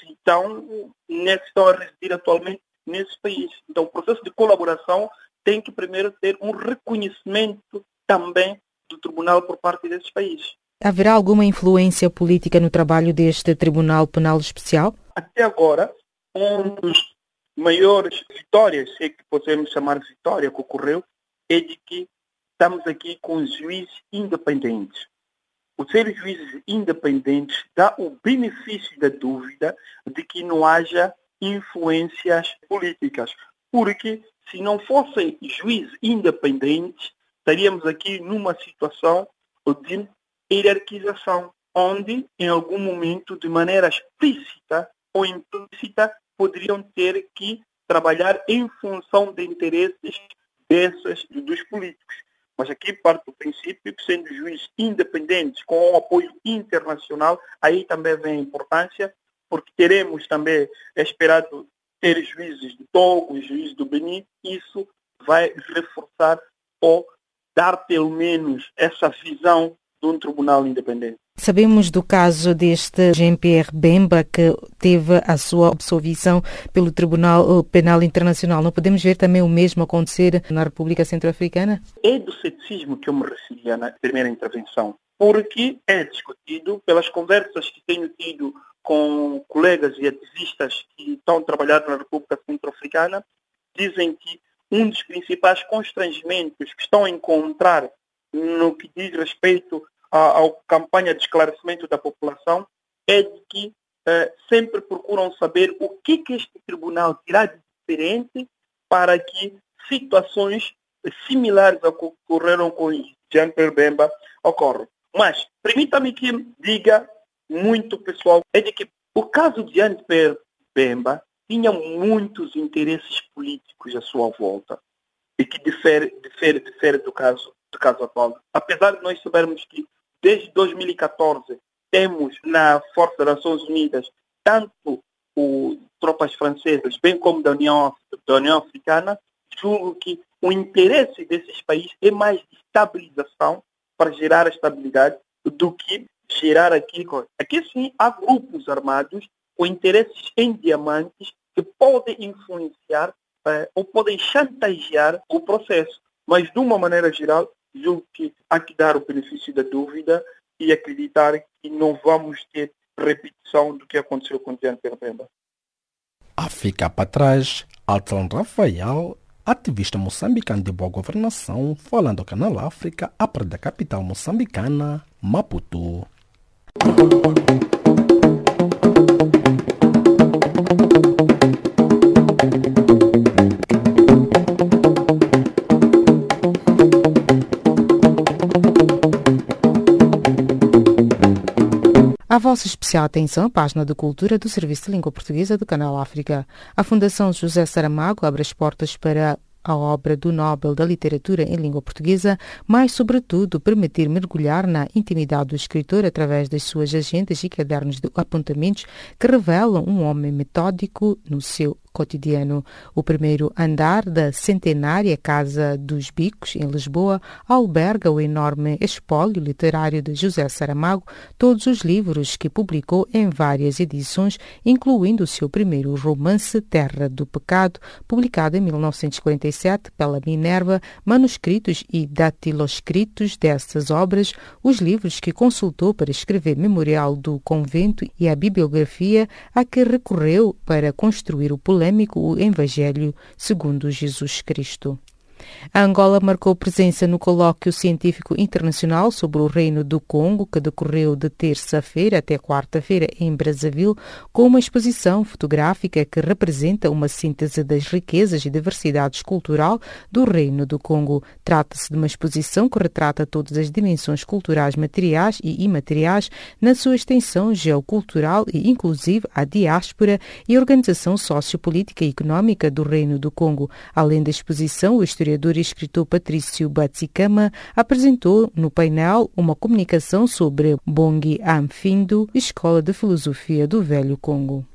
estão, estão a residir atualmente nesse país. Então, o processo de colaboração tem que primeiro ter um reconhecimento também do tribunal por parte desses países. Haverá alguma influência política no trabalho deste Tribunal Penal Especial? Até agora, um dos maiores vitórias, se é que podemos chamar de vitória, que ocorreu, é de que estamos aqui com juízes independentes. O ser juízes independentes dá o benefício da dúvida de que não haja influências políticas. Porque se não fossem juízes independentes, estaríamos aqui numa situação de hierarquização, onde, em algum momento, de maneira explícita ou implícita, poderiam ter que trabalhar em função de interesses desses, dos políticos. Mas aqui parte do princípio que, sendo juízes independentes, com o apoio internacional, aí também vem a importância, porque teremos também esperado ter juízes do Togo, juízes do Benin, isso vai reforçar ou dar pelo menos essa visão de um tribunal independente. Sabemos do caso deste Jean-Pierre Bemba, que teve a sua absolvição pelo Tribunal Penal Internacional. Não podemos ver também o mesmo acontecer na República Centro-Africana? É do ceticismo que eu me referia na primeira intervenção, porque é discutido pelas conversas que tenho tido com colegas e ativistas que estão trabalhando na República Centro-Africana, dizem que um dos principais constrangimentos que estão a encontrar no que diz respeito à, à campanha de esclarecimento da população é de que eh, sempre procuram saber o que, que este tribunal terá de diferente para que situações similares ao que ocorreram com Jean-Pierre Bemba ocorram. Mas, permita-me que diga muito pessoal, é de que o caso de Jean-Pierre Bemba tinha muitos interesses políticos à sua volta e que difere, difere, difere do caso caso atual. Apesar de nós sabermos que desde 2014 temos na Força das Nações Unidas tanto o, tropas francesas, bem como da União, da União Africana, julgo que o interesse desses países é mais de estabilização para gerar a estabilidade do que gerar aqui. Aqui sim há grupos armados com interesses em diamantes que podem influenciar eh, ou podem chantagear o processo. Mas, de uma maneira geral, julgo que há que dar o benefício da dúvida e acreditar que não vamos ter repetição do que aconteceu com Diante Pemba. A ficar para trás, Alton Rafael, ativista moçambicano de boa governação, falando ao Canal África, a partir da capital moçambicana, Maputo. A vossa especial atenção à página de cultura do Serviço de Língua Portuguesa do Canal África. A Fundação José Saramago abre as portas para a obra do Nobel da Literatura em língua portuguesa, mas, sobretudo, permitir mergulhar na intimidade do escritor através das suas agendas e cadernos de apontamentos que revelam um homem metódico no seu cotidiano. O primeiro andar da centenária Casa dos Bicos, em Lisboa, alberga o enorme espólio literário de José Saramago, todos os livros que publicou em várias edições, incluindo o seu primeiro romance Terra do Pecado, publicado em 1947 pela Minerva, manuscritos e datiloscritos dessas obras, os livros que consultou para escrever Memorial do Convento e a bibliografia a que recorreu para construir o polêmico polêmico Evangelho segundo Jesus Cristo. A Angola marcou presença no colóquio científico internacional sobre o Reino do Congo, que decorreu de terça-feira até quarta-feira em Brazzaville, com uma exposição fotográfica que representa uma síntese das riquezas e diversidades cultural do Reino do Congo. Trata-se de uma exposição que retrata todas as dimensões culturais materiais e imateriais na sua extensão geocultural e inclusive a diáspora e organização sociopolítica e económica do Reino do Congo. Além da exposição, o historiador historiador e escritor Patrício Batsicama apresentou no painel uma comunicação sobre Bongi Amfindo, Escola de Filosofia do Velho Congo.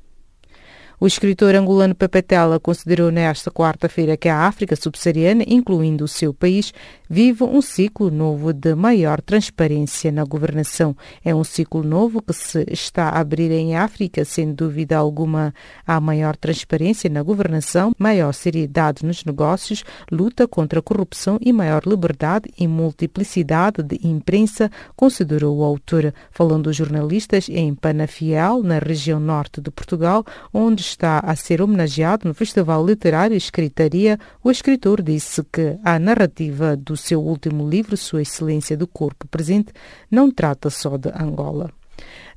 O escritor angolano Pepe Tela considerou nesta quarta-feira que a África subsaariana, incluindo o seu país, vive um ciclo novo de maior transparência na governação. É um ciclo novo que se está a abrir em África, sem dúvida alguma. Há maior transparência na governação, maior seriedade nos negócios, luta contra a corrupção e maior liberdade e multiplicidade de imprensa, considerou o autor, falando aos jornalistas em Panafiel, na região norte de Portugal, onde está a ser homenageado no Festival Literário Escritaria, o escritor disse que a narrativa do seu último livro, Sua Excelência do Corpo Presente, não trata só de Angola.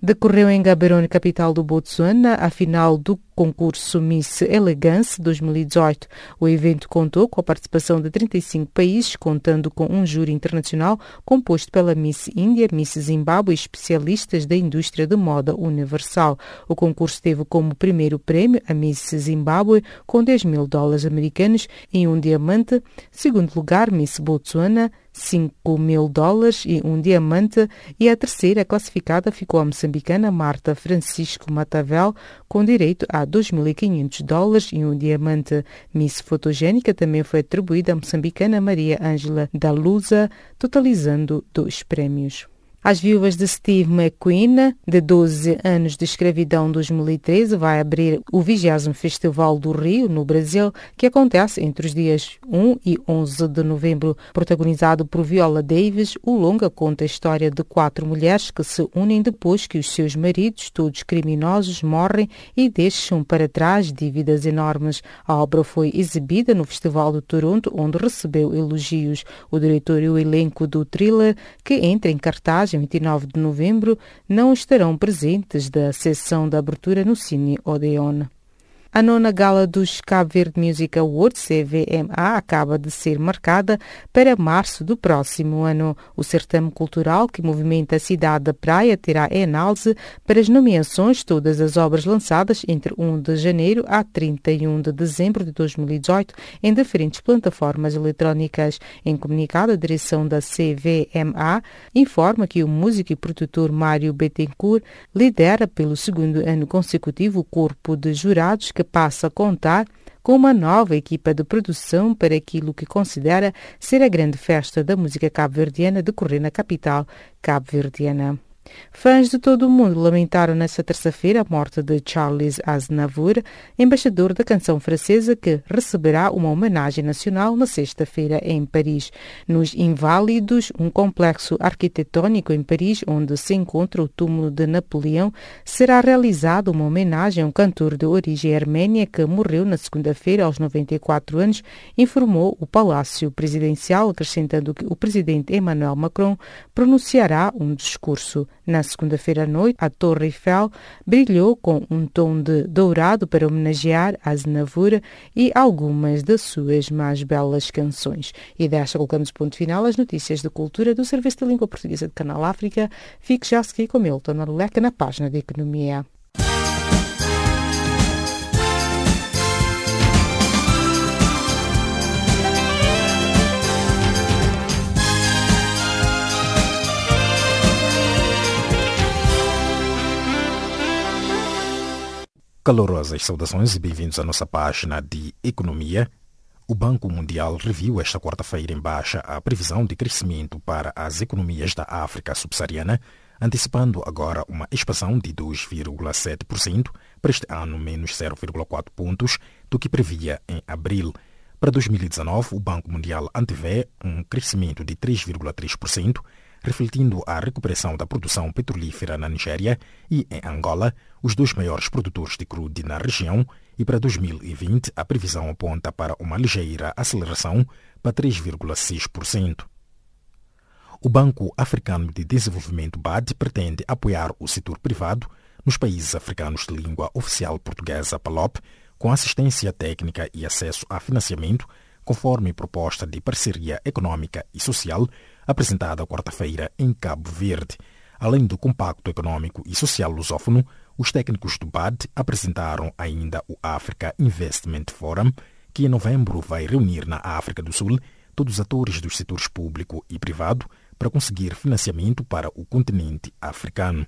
Decorreu em Gaborone, capital do Botsuana, a final do concurso Miss Elegance 2018. O evento contou com a participação de 35 países, contando com um júri internacional composto pela Miss Índia, Miss Zimbábue e especialistas da indústria de moda universal. O concurso teve como primeiro prêmio a Miss Zimbábue com 10 mil dólares americanos e um diamante. Segundo lugar, Miss Botsuana 5 mil dólares e um diamante, e a terceira classificada ficou a moçambicana Marta Francisco Matavel, com direito a 2.500 dólares e um diamante. Miss Fotogênica também foi atribuída à moçambicana Maria Ângela da Lusa, totalizando dois prémios. As viúvas de Steve McQueen, de 12 anos de escravidão 2013, vai abrir o 20 Festival do Rio, no Brasil, que acontece entre os dias 1 e 11 de novembro. Protagonizado por Viola Davis, o longa conta a história de quatro mulheres que se unem depois que os seus maridos, todos criminosos, morrem e deixam para trás dívidas enormes. A obra foi exibida no Festival de Toronto, onde recebeu elogios. O diretor e o elenco do thriller, que entra em cartaz 29 de novembro, não estarão presentes da sessão de abertura no Cine Odeon. A nona gala dos Cabo Verde Music Awards, CVMA, acaba de ser marcada para março do próximo ano. O certame cultural que movimenta a cidade da praia terá análise para as nomeações todas as obras lançadas entre 1 de janeiro a 31 de dezembro de 2018 em diferentes plataformas eletrónicas. Em comunicado, a direção da CVMA informa que o músico e produtor Mário Bettencourt lidera pelo segundo ano consecutivo o corpo de jurados que passa a contar com uma nova equipa de produção para aquilo que considera ser a grande festa da música cabo-verdiana decorrer na capital cabo-verdiana. Fãs de todo o mundo lamentaram nesta terça-feira a morte de Charles Aznavour, embaixador da canção francesa que receberá uma homenagem nacional na sexta-feira em Paris. Nos Inválidos, um complexo arquitetônico em Paris, onde se encontra o túmulo de Napoleão, será realizada uma homenagem a um cantor de origem armênia que morreu na segunda-feira aos 94 anos, informou o Palácio Presidencial, acrescentando que o presidente Emmanuel Macron pronunciará um discurso. Na segunda-feira à noite, a Torre Eiffel brilhou com um tom de dourado para homenagear Aznavour e algumas das suas mais belas canções. E desta colocamos ponto final às notícias de cultura do Serviço de Língua Portuguesa de Canal África. Fique já a seguir com Milton Aruleca na página de Economia. Calorosas saudações e bem-vindos à nossa página de Economia. O Banco Mundial reviu esta quarta-feira em baixa a previsão de crescimento para as economias da África subsaariana, antecipando agora uma expansão de 2,7% para este ano, menos 0,4 pontos do que previa em abril. Para 2019, o Banco Mundial antevê um crescimento de 3,3%, refletindo a recuperação da produção petrolífera na Nigéria e em Angola, os dois maiores produtores de crude na região, e para 2020 a previsão aponta para uma ligeira aceleração para 3,6%. O Banco Africano de Desenvolvimento BAD pretende apoiar o setor privado nos países africanos de língua oficial portuguesa PALOP com assistência técnica e acesso a financiamento, conforme proposta de parceria econômica e social apresentada quarta-feira em Cabo Verde. Além do Compacto Econômico e Social Lusófono, os técnicos do BAD apresentaram ainda o Africa Investment Forum, que em novembro vai reunir na África do Sul todos os atores dos setores público e privado para conseguir financiamento para o continente africano.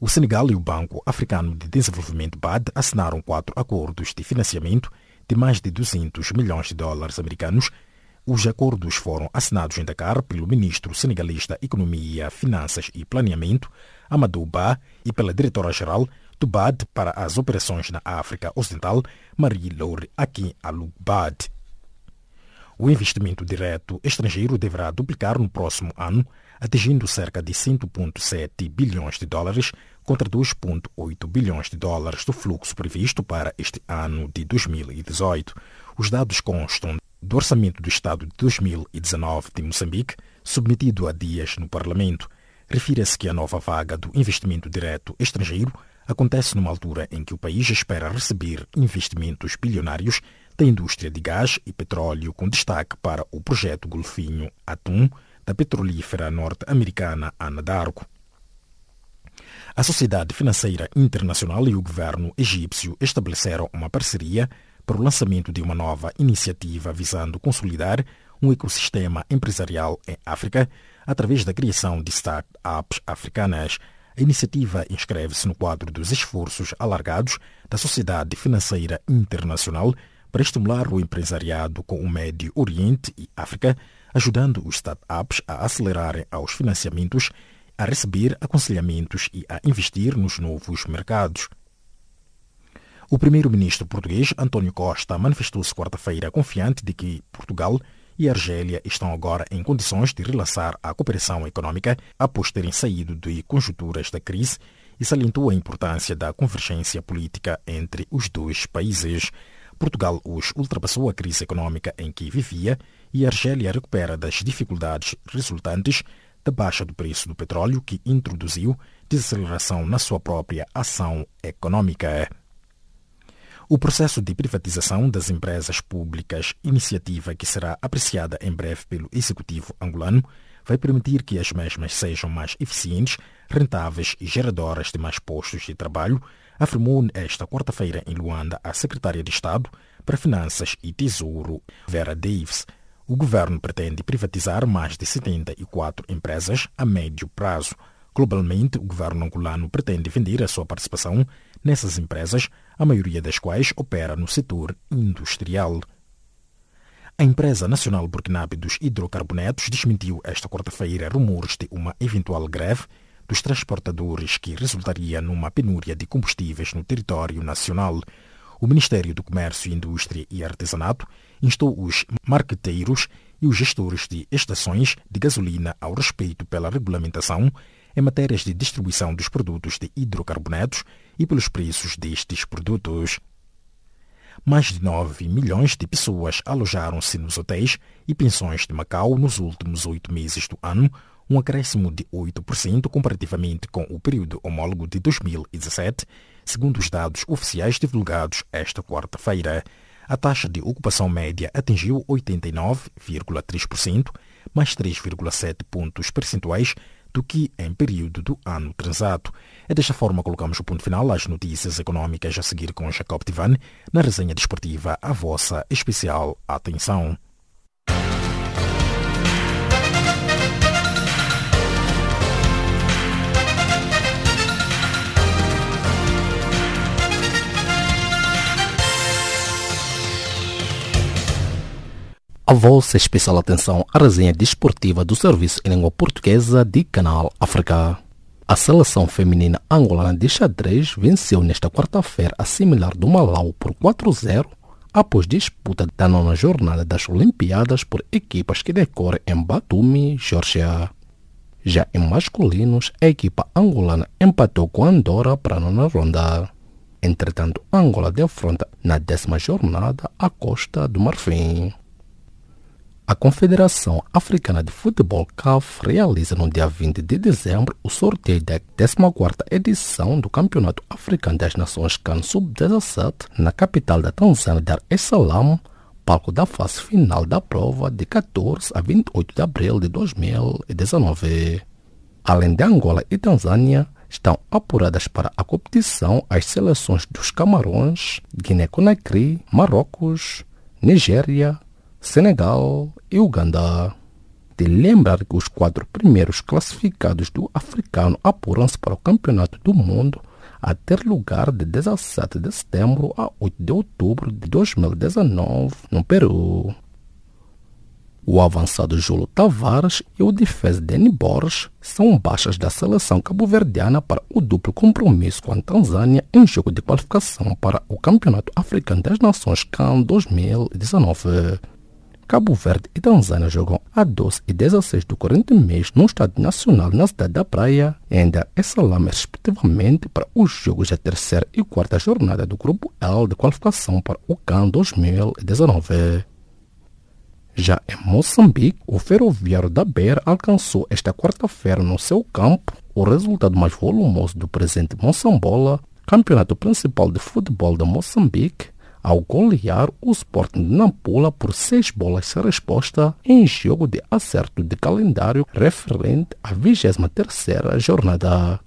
O Senegal e o Banco Africano de Desenvolvimento BAD assinaram quatro acordos de financiamento de mais de 200 milhões de dólares americanos. Os acordos foram assinados em Dakar pelo ministro senegalista Economia, Finanças e Planeamento, Amadou Ba, e pela diretora-geral do BAD para as operações na África Ocidental, Marie-Laure Akin Alou-Bad. O investimento direto estrangeiro deverá duplicar no próximo ano, atingindo cerca de 100,7 bilhões de dólares contra 2,8 bilhões de dólares do fluxo previsto para este ano de 2018. Os dados constam do Orçamento do Estado de 2019 de Moçambique, submetido há dias no Parlamento. Refira-se que a nova vaga do investimento direto estrangeiro acontece numa altura em que o país espera receber investimentos bilionários da indústria de gás e petróleo, com destaque para o projeto Golfinho Atum da petrolífera norte-americana Anadarko. A Sociedade Financeira Internacional e o governo egípcio estabeleceram uma parceria para o lançamento de uma nova iniciativa visando consolidar um ecossistema empresarial em África através da criação de startups africanas. A iniciativa inscreve-se no quadro dos esforços alargados da Sociedade Financeira Internacional para estimular o empresariado com o Médio Oriente e África, ajudando os startups a acelerarem aos financiamentos a receber aconselhamentos e a investir nos novos mercados. O primeiro-ministro português, António Costa, manifestou-se quarta-feira confiante de que Portugal e Argélia estão agora em condições de relançar a cooperação econômica após terem saído de conjunturas da crise e salientou a importância da convergência política entre os dois países. Portugal hoje ultrapassou a crise econômica em que vivia e Argélia recupera das dificuldades resultantes da baixa do preço do petróleo que introduziu desaceleração na sua própria ação econômica. O processo de privatização das empresas públicas, iniciativa que será apreciada em breve pelo executivo angolano, vai permitir que as mesmas sejam mais eficientes, rentáveis e geradoras de mais postos de trabalho, afirmou esta quarta-feira em Luanda a secretária de Estado para Finanças e Tesouro, Vera Davis, o governo pretende privatizar mais de 74 empresas a médio prazo. Globalmente, o governo angolano pretende vender a sua participação nessas empresas, a maioria das quais opera no setor industrial. A empresa nacional burkinabe dos hidrocarbonetos desmentiu esta quarta-feira rumores de uma eventual greve dos transportadores que resultaria numa penúria de combustíveis no território nacional. O Ministério do Comércio, Indústria e Artesanato instou os marqueteiros e os gestores de estações de gasolina ao respeito pela regulamentação em matérias de distribuição dos produtos de hidrocarbonetos e pelos preços destes produtos. Mais de 9 milhões de pessoas alojaram-se nos hotéis e pensões de Macau nos últimos oito meses do ano, um acréscimo de 8% comparativamente com o período homólogo de 2017, segundo os dados oficiais divulgados esta quarta-feira. A taxa de ocupação média atingiu 89,3%, mais 3,7 pontos percentuais do que em período do ano transato. É desta forma colocamos o ponto final às notícias econômicas a seguir com Jacob Tivan na resenha desportiva a vossa especial atenção. A vossa especial atenção à resenha desportiva do Serviço em Língua Portuguesa de Canal África. A seleção feminina angolana de xadrez venceu nesta quarta-feira a similar do Malau por 4-0 após disputa da nona jornada das Olimpíadas por equipas que decorrem em Batumi, Geórgia. Já em masculinos, a equipa angolana empatou com Andorra para a nona ronda. Entretanto, Angola defronta na décima jornada a Costa do Marfim. A Confederação Africana de Futebol CAF realiza no dia 20 de dezembro o sorteio da 14ª edição do Campeonato Africano das Nações CAN Sub-17 na capital da Tanzânia, Dar es Salaam, palco da fase final da prova de 14 a 28 de abril de 2019. Além de Angola e Tanzânia, estão apuradas para a competição as seleções dos Camarões, Guiné-Conakry, Marrocos, Nigéria, Senegal e Uganda. De lembrar que os quatro primeiros classificados do africano apuram-se para o Campeonato do Mundo a ter lugar de 17 de setembro a 8 de outubro de 2019 no Peru. O avançado Júlio Tavares e o defesa Deni Borges são baixas da seleção cabo-verdiana para o duplo compromisso com a Tanzânia em jogo de qualificação para o Campeonato Africano das Nações CAN 2019. Cabo Verde e Tanzânia jogam a 12 e 16 do corrente mês no Estádio Nacional na cidade da Praia, ainda em Salame, respectivamente, para os jogos da terceira e quarta jornada do Grupo L de qualificação para o CAN 2019. Já em Moçambique, o ferroviário da Beira alcançou esta quarta-feira no seu campo o resultado mais volumoso do presente Moçambola, campeonato principal de futebol de Moçambique, ao golear o Sporting de Nampula por seis bolas sem resposta em jogo de acerto de calendário referente à 23ª jornada.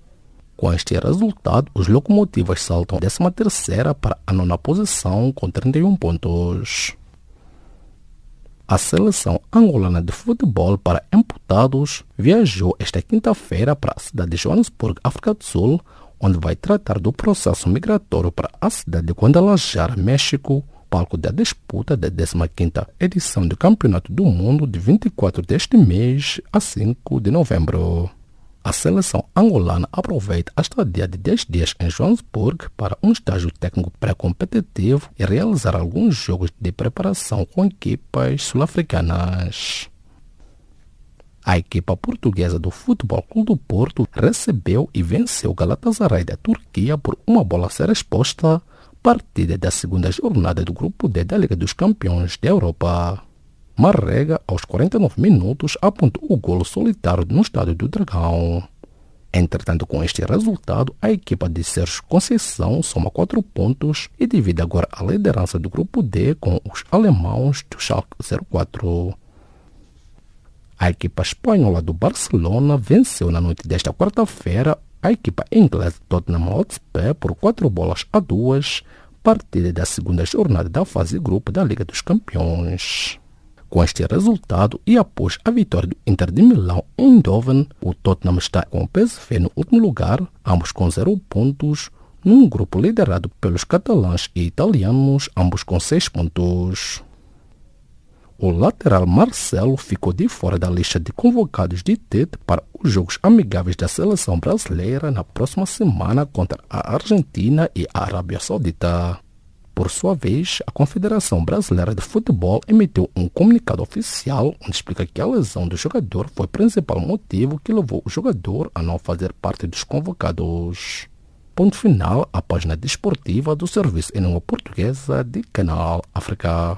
Com este resultado, os locomotivas saltam da 13ª para a nona posição com 31 pontos. A seleção angolana de futebol para amputados viajou esta quinta-feira para a cidade de Joanesburgo, África do Sul, onde vai tratar do processo migratório para a cidade de Guadalajara, México, palco da disputa da 15ª edição do Campeonato do Mundo de 24 deste mês a 5 de novembro. A seleção angolana aproveita a estadia de 10 dias em Joanesburgo para um estágio técnico pré-competitivo e realizar alguns jogos de preparação com equipas sul-africanas. A equipa portuguesa do Futebol Clube do Porto recebeu e venceu Galatasaray da Turquia por uma bola sem resposta, partida da segunda jornada do Grupo D da Liga dos Campeões da Europa. Marrega, aos 49 minutos, apontou o golo solitário no Estádio do Dragão. Entretanto, com este resultado, a equipa de Sérgio Conceição soma 4 pontos e divide agora a liderança do grupo D com os alemãos do Schalke 04. A equipa espanhola do Barcelona venceu na noite desta quarta-feira a equipa inglesa Tottenham Hotspur por 4 bolas a 2, partida da segunda jornada da fase grupo da Liga dos Campeões. Com este resultado e após a vitória do Inter de Milão em Eindhoven, o Tottenham está com o PSV no último lugar, ambos com zero pontos, num grupo liderado pelos catalães e italianos, ambos com seis pontos. O lateral Marcelo ficou de fora da lista de convocados de Tite para os jogos amigáveis da seleção brasileira na próxima semana contra a Argentina e a Arábia Saudita. Por sua vez, a Confederação Brasileira de Futebol emitiu um comunicado oficial onde explica que a lesão do jogador foi o principal motivo que levou o jogador a não fazer parte dos convocados. Ponto final à página desportiva do Serviço em Língua Portuguesa de Canal África.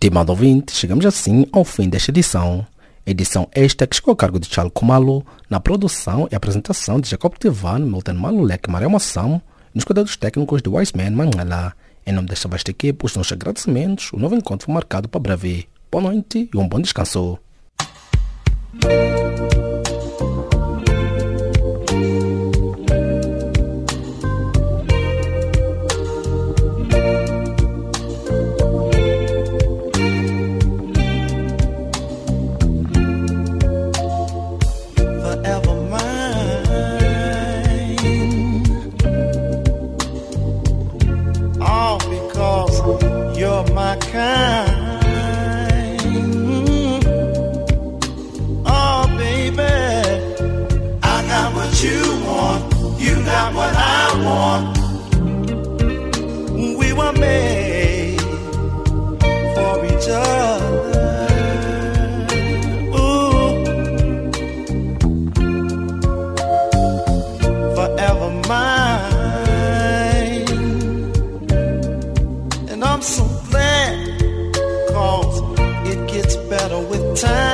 Estimado ouvinte, chegamos assim ao fim desta edição. Edição esta que ficou a cargo de Charles Kumalo, na produção e apresentação de Jacob Tivan, Milton Malulek e Maria Moção, nos cuidados técnicos de Wiseman Manela. Em nome desta vasta equipe, os nossos agradecimentos, o novo encontro foi marcado para breve. Boa noite e um bom descanso. time.